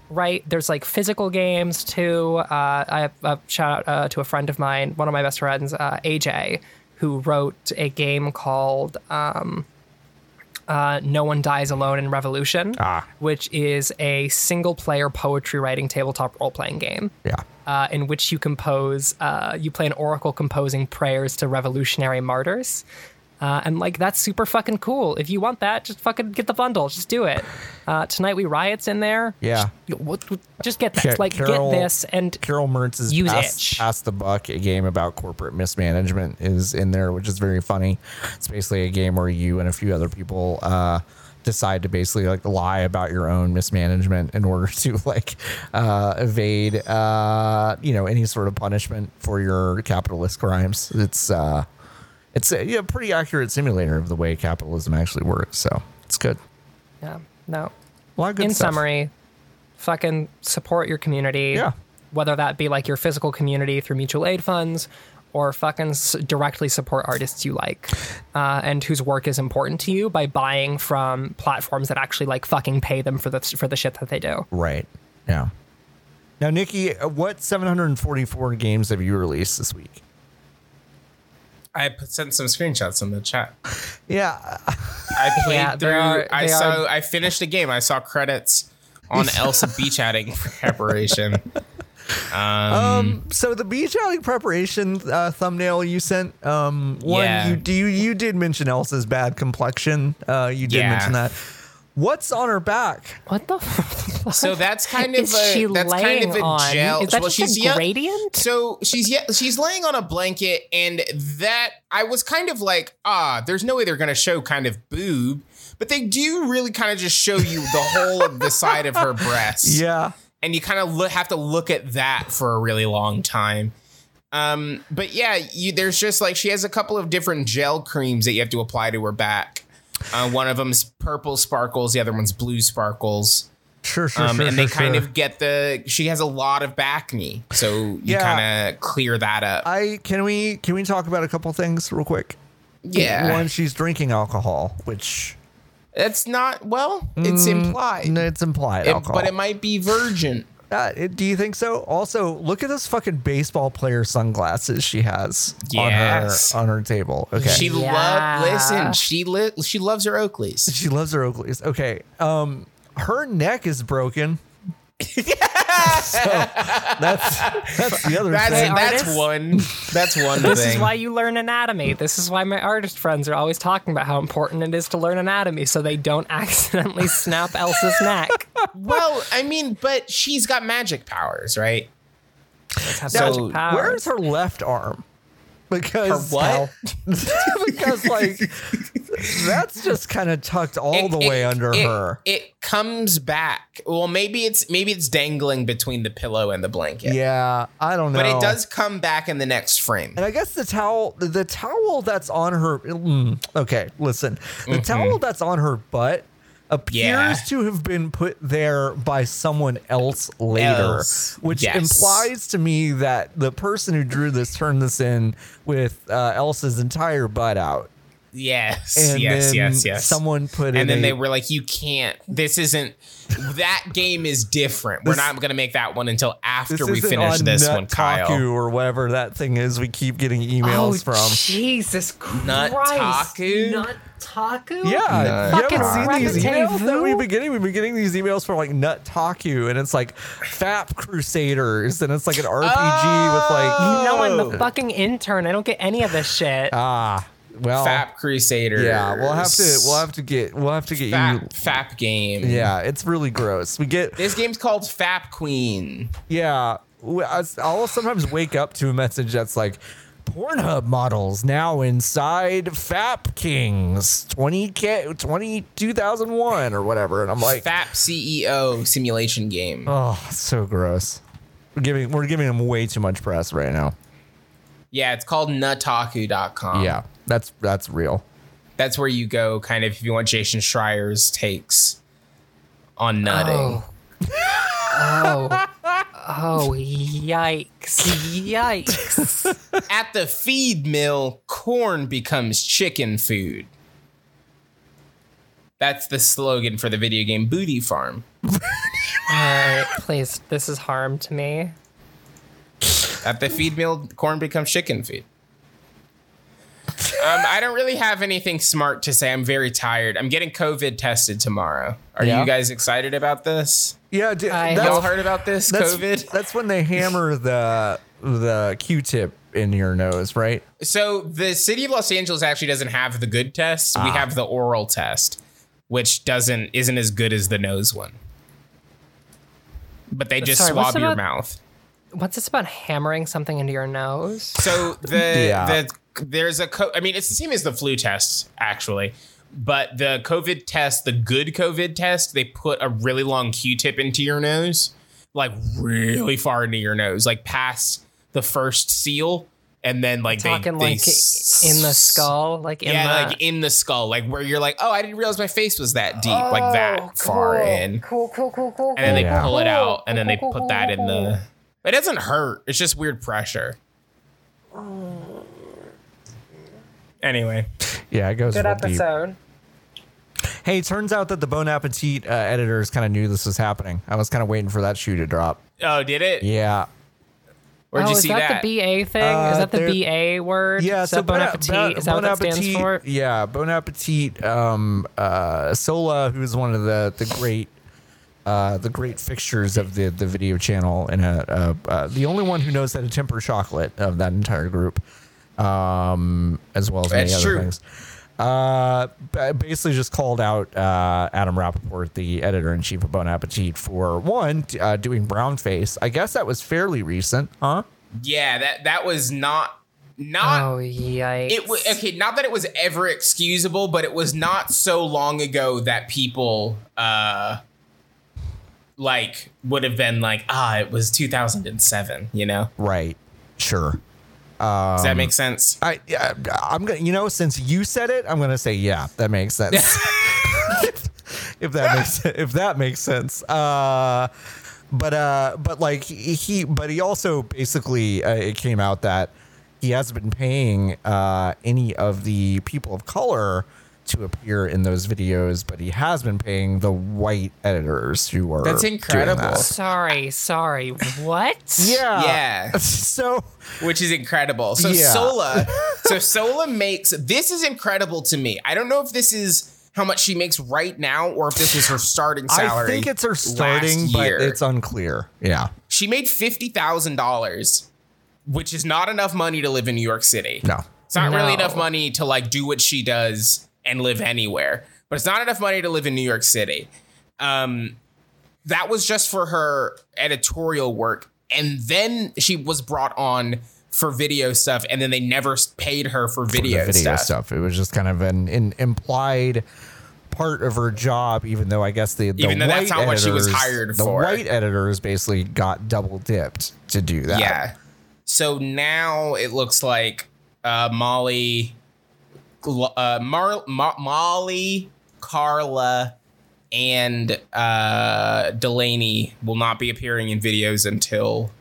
right? There's like physical games too. Uh, I have a shout out uh, to a friend of mine, one of my best friends, uh, AJ, who wrote a game called um, uh, No One Dies Alone in Revolution, Ah. which is a single player poetry writing tabletop role playing game. Yeah. Uh, in which you compose, uh, you play an oracle composing prayers to revolutionary martyrs. Uh, and like that's super fucking cool. If you want that, just fucking get the bundle. Just do it. Uh, tonight we riots in there. Yeah. Just, just get. Ca- like Carol- get this and Carol Mertz is Use pass, pass the buck. A game about corporate mismanagement is in there, which is very funny. It's basically a game where you and a few other people uh, decide to basically like lie about your own mismanagement in order to like uh, evade uh, you know any sort of punishment for your capitalist crimes. It's uh, it's a yeah, pretty accurate simulator of the way capitalism actually works. So it's good. yeah, no. A lot of good in stuff. summary, fucking support your community. Yeah. Whether that be like your physical community through mutual aid funds or fucking s- directly support artists you like uh, and whose work is important to you by buying from platforms that actually like fucking pay them for the for the shit that they do. Right. Yeah. Now, Nikki, uh, what 744 games have you released this week? I put, sent some screenshots in the chat. Yeah. I played Yeah, through. are- I saw. are- I finished a game. I saw credits on Elsa beach outing preparation. Um, So the beach outing preparation uh, thumbnail you sent, um, one Yeah. you do you, you did mention Elsa's bad complexion. Uh, you did Yeah. mention that. What's on her back? What the? Fuck? so that's kind of is a she that's laying kind of a on? gel. Is that well, just she's a yeah- gradient? So she's yeah, she's laying on a blanket, and that I was kind of like, ah, there's no way they're gonna show kind of boob, but they do really kind of just show you the whole of the side of her breast. Yeah. and you kind of look, have to look at that for a really long time. Um, but yeah, you, there's just like she has a couple of different gel creams that you have to apply to her back. Uh, one of them's purple sparkles, the other one's blue sparkles. Sure, sure, Um, sure. and they sure, kind sure. of get the. She has a lot of back knee, so you Yeah. kind of clear that up. I can we can we talk about a couple things real quick? yeah, One, she's drinking alcohol, which it's not. Well, it's implied, no, it's implied It- alcohol. but it might be virgin. Uh, do you think so? Also, look at those fucking baseball player sunglasses she has Yes. on her on her table. Okay, She Yeah. love. Listen, she li- She loves her Oakleys. She loves her Oakleys. Okay. Um, her neck is broken. so that's that's the other That's thing. that's artists? one. That's one This thing. is why you learn anatomy. This is why my artist friends are always talking about how important it is to learn anatomy so they don't accidentally snap Elsa's neck. well, I mean, but she's got magic powers, right? So, powers. Where's her left arm? Because Her what? because like that's just kind of tucked all It- the way under it- her. It comes back. Well, maybe it's maybe it's dangling between the pillow and the blanket. Yeah, I don't know. But it does come back in the next frame. And I guess the towel, the towel that's on her. mm, okay, listen, the towel that's on her butt appears Yeah. to have been put there by someone else later, Else. which Yes. implies to me that the person who drew this turned this in with uh, Elsa's entire butt out. Yes, And yes, then yes, yes. Someone put in and then a- they were like, "You can't. This isn't. That game is different. We're This- not going to make that one until after we finish on this one, Nutaku Kyle." or whatever that thing is. We keep getting Oh, emails from. Jesus Christ. Nut-taku? Nut-taku? Yeah, Nut you Fucking haven't seen these emails that we've been getting. We've been getting these emails from like Nut Taku, and it's like Fap Crusaders, and it's like an RPG with like No, I'm the fucking intern. I don't get any of this shit. ah, well, Fap Crusader. yeah, we'll have to we'll have to get we'll have to get you. Fap, Fap game. Yeah, it's really gross. We get This game's called Fap Queen. yeah. I'll sometimes wake up to a message that's like. Pornhub models now inside Fap Kings 20K 20, 2001 or whatever. And I'm like, Fap CEO simulation game. Oh, so gross. We're giving we're giving them way too much press right now. Yeah, it's called nutaku.com. yeah, that's that's real. That's where you go kind of if you want Jason Schreier's takes on nutting. Oh. Oh, oh yikes. Yikes. At the feed mill, corn becomes chicken food. That's the slogan for the video game Booty Farm. All right, please. This is harm to me. At the feed mill, corn becomes chicken food. Um, I don't really have anything smart to say. I'm very tired. I'm getting COVID tested tomorrow. Are Yeah? you guys excited about this? Yeah, d- I that's, Y'all heard about this that's, COVID? That's when they hammer the the Q-tip in your nose, right? So the city of Los Angeles actually doesn't have the good test. We have the oral test, which doesn't isn't as good as the nose one. But they just Sorry, swab your about- mouth. What's this about hammering something into your nose? So the Yeah. the there's a co- I mean it's the same as the flu test actually, but the COVID test, the good COVID test, they put a really long Q-tip into your nose, like really far into your nose, like past the first seal, and then like Talking they like s- in the skull, like in yeah, the like in the skull, like where you're like, oh, I didn't realize my face was that deep, like that oh, far in, Cool, cool, cool, cool. and then they Yeah. pull it out, and then they put that in the. It doesn't hurt. It's just weird pressure. Anyway, Yeah, it goes Good real deep. episode. Hey, turns out that the Bon Appetit uh, editors kind of knew this was happening. I was kind of waiting for that shoe to drop. oh, did it? Yeah. Where'd oh, you is see that, that? the BA thing? Uh, is that the BA word? Yeah, is so Bon Bon- Appetit? Bon- is that Bon what that stands Appetit- for? Yeah, Bon Appetit. Um, uh, Sohla, who's one of the the great, uh, the great fixtures of the the video channel, and uh, uh, uh, the only one who knows how to temper chocolate of that entire group, um, as well as many That's other true. things. Uh, basically just called out uh, Adam Rapoport, the editor in chief of Bon Appetit, for one uh, doing brown face. I guess that was fairly recent, huh? Yeah, that that was not not Oh yikes! it was okay. Not that it was ever excusable, but it was not so long ago that people uh like would have been like, ah, it was 2007. You know, Right. Sure. does Um, that make sense? I, yeah, I'm gonna, you know, since you said it, I'm gonna say yeah, that makes sense. if that makes if that makes sense. Uh, but uh, but like he, but he also basically uh, it came out that he hasn't been paying uh, any of the people of color to appear in those videos, but he has been paying the white editors who are That's doing incredible. that. Sorry, sorry. What? Yeah. Yeah. So which is incredible. So Yeah. Sohla, so Sohla makes this is incredible to me. I don't know if this is how much she makes right now or if this was her starting salary. I think it's her last starting, but it's unclear. Yeah. she made fifty thousand dollars, which is not enough money to live in New York City. No. It's not really enough money to like do what she does and live anywhere, but it's not enough money to live in New York City. Um, that was just for her editorial work, and then she was brought on for video stuff, and then they never paid her for video, the video stuff. stuff. It was just kind of an, an implied part of her job, even though I guess the, the Even though that's not what she was hired the for. The white editors basically got double dipped to do that. Yeah. So now it looks like uh, Molly, uh, Mar- Ma- Molly, Carla, and uh, Delany will not be appearing in videos until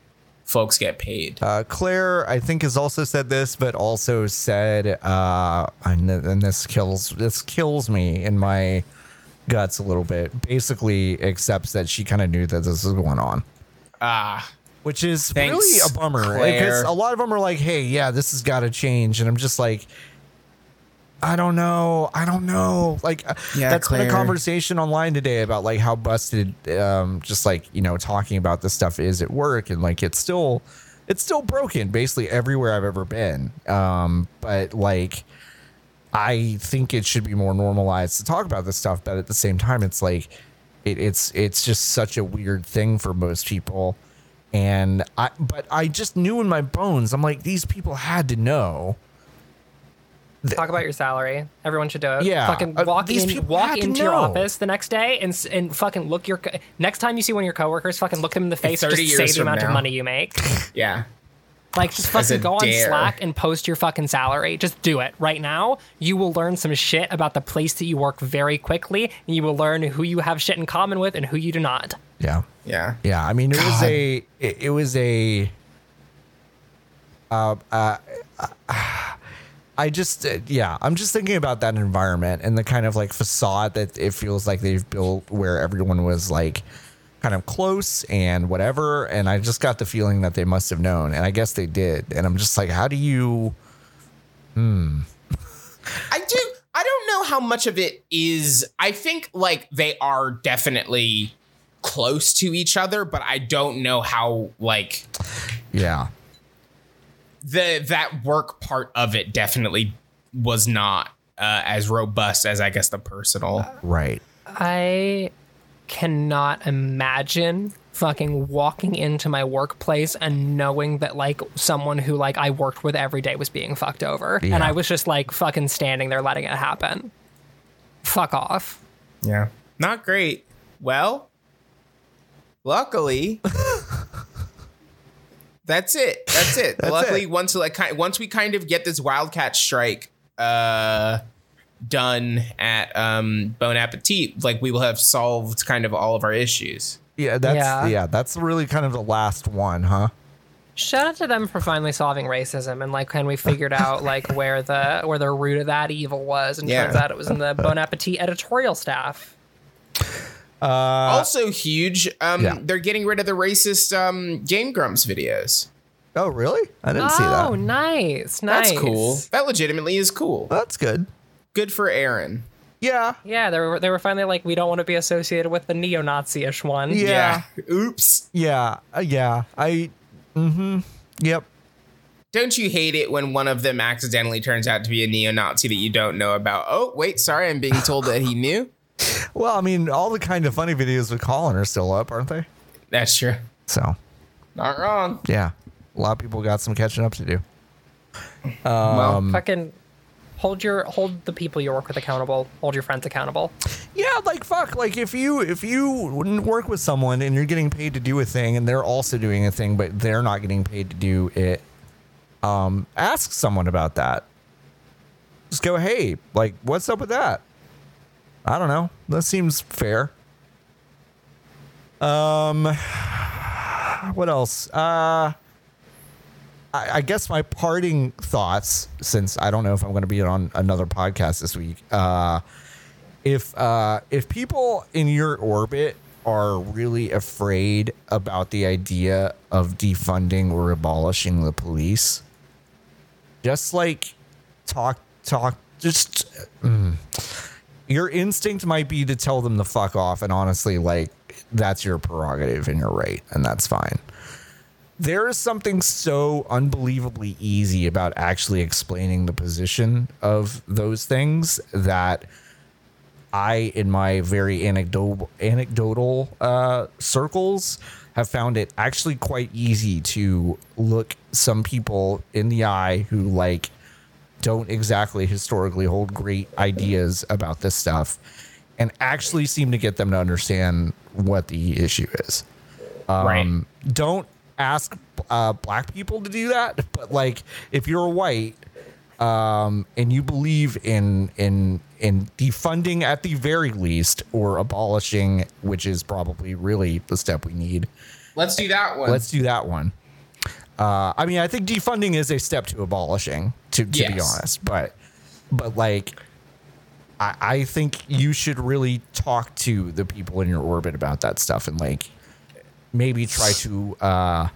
folks get paid. Uh, Claire, I think, has also said this, but also said, uh, and, and this kills this kills me in my guts a little bit. Basically, accepts that she kind of knew that this was going on. Ah, which is Thanks, really a bummer because a lot of them are like, "Hey, yeah, this has got to change," and I'm just like, I don't know, I don't know. Like, uh, Yeah, that's been a conversation online today about like how busted, um, just like you know, talking about this stuff is at work, and like it's still, it's still broken basically everywhere I've ever been. Um, but like. I think it should be more normalized to talk about this stuff, but at the same time, it's like it, it's it's just such a weird thing for most people. And I, but I just knew in my bones, I'm like, these people had to know. Talk about your salary. Everyone should do it. Yeah, Fucking uh, walk these in, people walk had to into your office the next day and and fucking look your. co- Next time you see one of your coworkers, fucking look them in the face. 30 Just say the from amount of money you make. yeah. Like just fucking go on. Slack and post your fucking salary. Just do it right now. You will learn some shit about the place that you work very quickly, and you will learn who you have shit in common with and who you do not. Yeah, Yeah. yeah. I mean, it was a, it, it was a. Uh, uh, I just, uh, yeah, I'm just thinking about that environment and the kind of like facade that it feels like they've built where everyone was like kind of close and whatever. And I just got the feeling that they must have known. And I guess they did. And I'm just like, how do you, hmm. I do. I don't know how much of it is. I think like they are definitely close to each other, but I don't know how like Yeah. The that work part of it definitely was not uh, as robust as I guess the personal. Right. I cannot imagine fucking walking into my workplace and knowing that like someone who like I worked with every day was being fucked over and I was just like fucking standing there letting it happen. Fuck off. Yeah, not great. Well, luckily. That's it. That's it. That's Luckily, it. once like once we kind of get this wildcat strike uh done at um Bon Appetit, like we will have solved kind of all of our issues. Yeah, that's Yeah. yeah. that's really kind of the last one, huh? Shout out to them for finally solving racism and like when we figured out like where the where the root of that evil was and Yeah. turns out it was in the Bon Appetit editorial staff. Also huge, um yeah. they're getting rid of the racist um Game Grumps videos. Oh, really? I didn't see that. Oh, nice, nice. That's cool. That legitimately is cool. That's good. Good for Arin. Yeah. Yeah, they were they were finally like we don't want to be associated with the neo-Nazi-ish one. Yeah. Oops. Yeah. Uh, yeah. I. Mm-hmm. Yep. Don't you hate it when one of them accidentally turns out to be a neo-Nazi that you don't know about? Oh, wait, sorry, I'm being told that he knew. Well, I mean, all the kind of funny videos with Colin are still up, aren't they? That's true. So, Not wrong. yeah, a lot of people got some catching up to do. well, Fucking hold your hold the people you work with accountable. Hold your friends accountable. Yeah, like fuck. Like if you if you wouldn't work with someone and you're getting paid to do a thing and they're also doing a thing but they're not getting paid to do it, um, ask someone about that. Just go, hey, like, what's up with that? I don't know. That seems fair. Um, what else? Uh. I, I guess my parting thoughts, since I don't know if I'm going to be on another podcast this week, uh, if uh, if people in your orbit are really afraid about the idea of defunding or abolishing the police, just like talk talk just mm, your instinct might be to tell them to fuck off and honestly like that's your prerogative and you're right and that's fine. There is something so unbelievably easy about actually explaining the position of those things that I, in my very anecdotal anecdotal uh, circles, have found it actually quite easy to look some people in the eye who like don't exactly historically hold great ideas about this stuff, and actually seem to get them to understand what the issue is right. um, don't ask uh, black people to do that but like if you're white um, and you believe in in in defunding at the very least or abolishing which is probably really the step we need Let's do that one. let's do that one uh, i mean i think defunding is a step to abolishing to, to be honest but but like I, I think you should really talk to the people in your orbit about that stuff and like maybe try to uh,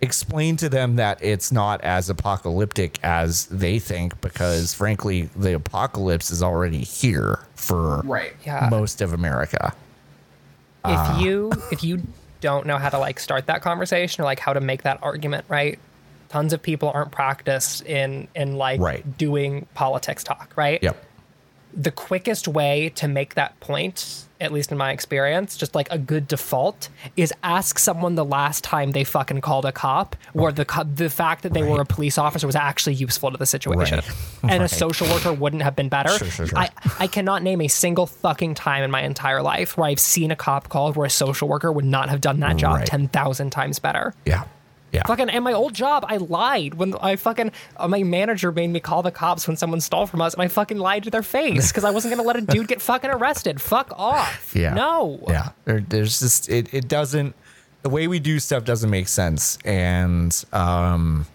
explain to them that it's not as apocalyptic as they think because frankly the apocalypse is already here for right. Yeah. most of america if you if you don't know how to like start that conversation or like how to make that argument right? Tons of people aren't practiced in in like Right. doing politics talk right? Yep. The quickest way to make that point at least in my experience just like a good default is ask someone the last time they fucking called a cop or the co- the fact that they were a police officer was actually useful to the situation Right. and a social worker wouldn't have been better Sure, sure, sure. I, I cannot name a single fucking time in my entire life where I've seen a cop called where a social worker would not have done that job Right. 10,000 times better. yeah yeah Fucking, and my old job, I lied when I fucking, uh, my manager made me call the cops when someone stole from us, and I fucking lied to their face because I wasn't gonna let a dude get fucking arrested. Fuck off. Yeah. No. Yeah. There, there's just it, it doesn't the way we do stuff doesn't make sense. And um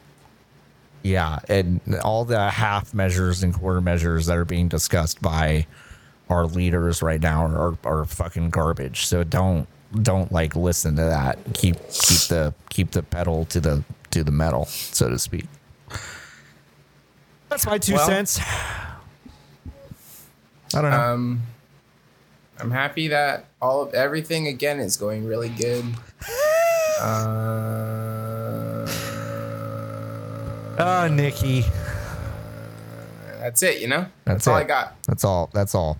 yeah, and all the half measures and quarter measures that are being discussed by our leaders right now are, are fucking garbage. So don't don't like listen to that. Keep keep the keep the pedal to the to the metal, so to speak. That's my two Well, cents. I don't know. Um, I'm happy that all of everything again is going really good. Uh, Ah, Nikki. that's it. You know. That's all it. I got. That's all. That's all.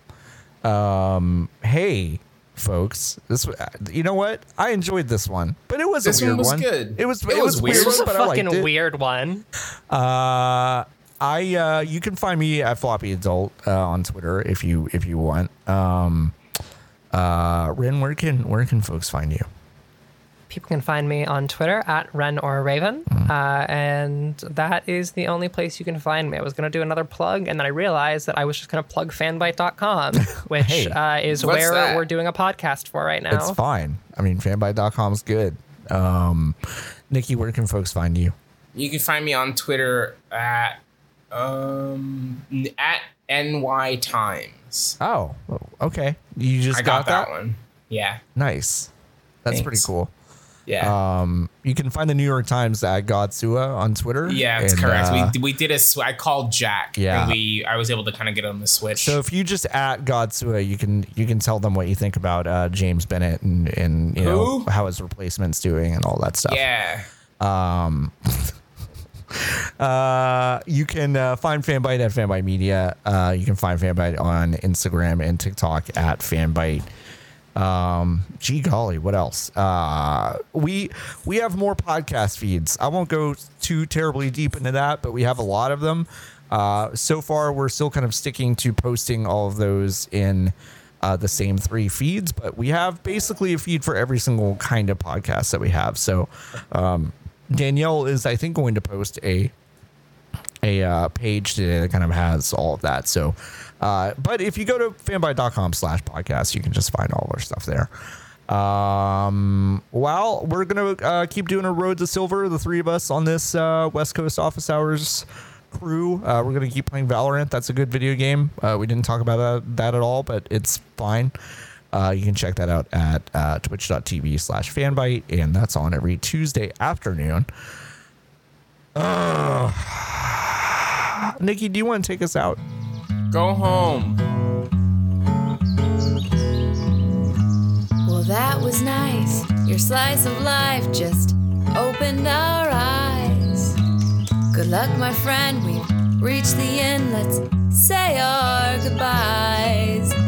Um, hey, folks. This, you know what? I enjoyed this one, but it was This a weird one was good. It was. It, It was, was weird, weird. This was a but fucking it. weird one. Uh, I uh, you can find me at Floppy Adult uh, on Twitter if you if you want. Um, uh, Ren, where can where can folks find you? People can find me on Twitter at Ren or Raven, Mm. uh, and that is the only place you can find me. I was going to do another plug, and then I realized that I was just going to plug fanbyte.com, which Hey. uh, is where that? we're doing a podcast for right now. It's fine. I mean, fanbyte.com is good. Um, Nikki, where can folks find you? You can find me on Twitter at um at ny times. Oh, okay. You just I got, that, one. Yeah. Nice. That's pretty cool. Yeah. Um, you can find the New York Times at Godsua on Twitter. yeah, that's and, correct. uh, we we did a sw- I called Jack. Yeah. And we I was able to kind of get on the switch. so if you just at Godsua, you can you can tell them what you think about uh, James Bennett and and you know how his replacement's doing and all that stuff. yeah. Um. Uh, you can uh, find Fanbyte at Fanbyte Media. Uh, you can find Fanbyte on Instagram and TikTok at Fanbyte. Um, gee golly, what else? Uh, we we have more podcast feeds. I won't go too terribly deep into that, but we have a lot of them. Uh, so far, we're still kind of sticking to posting all of those in uh, the same three feeds, but we have basically a feed for every single kind of podcast that we have. So um, Danielle is, I think, going to post a a uh, page today that kind of has all of that. So, uh, but if you go to fanbyte.com slash podcast, you can just find all of our stuff there. Um, well, we're going to uh, keep doing a road to silver, the three of us on this uh, West Coast office hours crew. Uh, we're going to keep playing Valorant. That's a good video game. Uh, we didn't talk about that, that at all, but it's fine. Uh, you can check that out at uh, twitch.tv slash fanbyte, and that's on every Tuesday afternoon. Nikki, do you want to take us out? Go home. Well, that was nice. Your slice of life just opened our eyes. Good luck, my friend. We've reached the end. Let's say our goodbyes.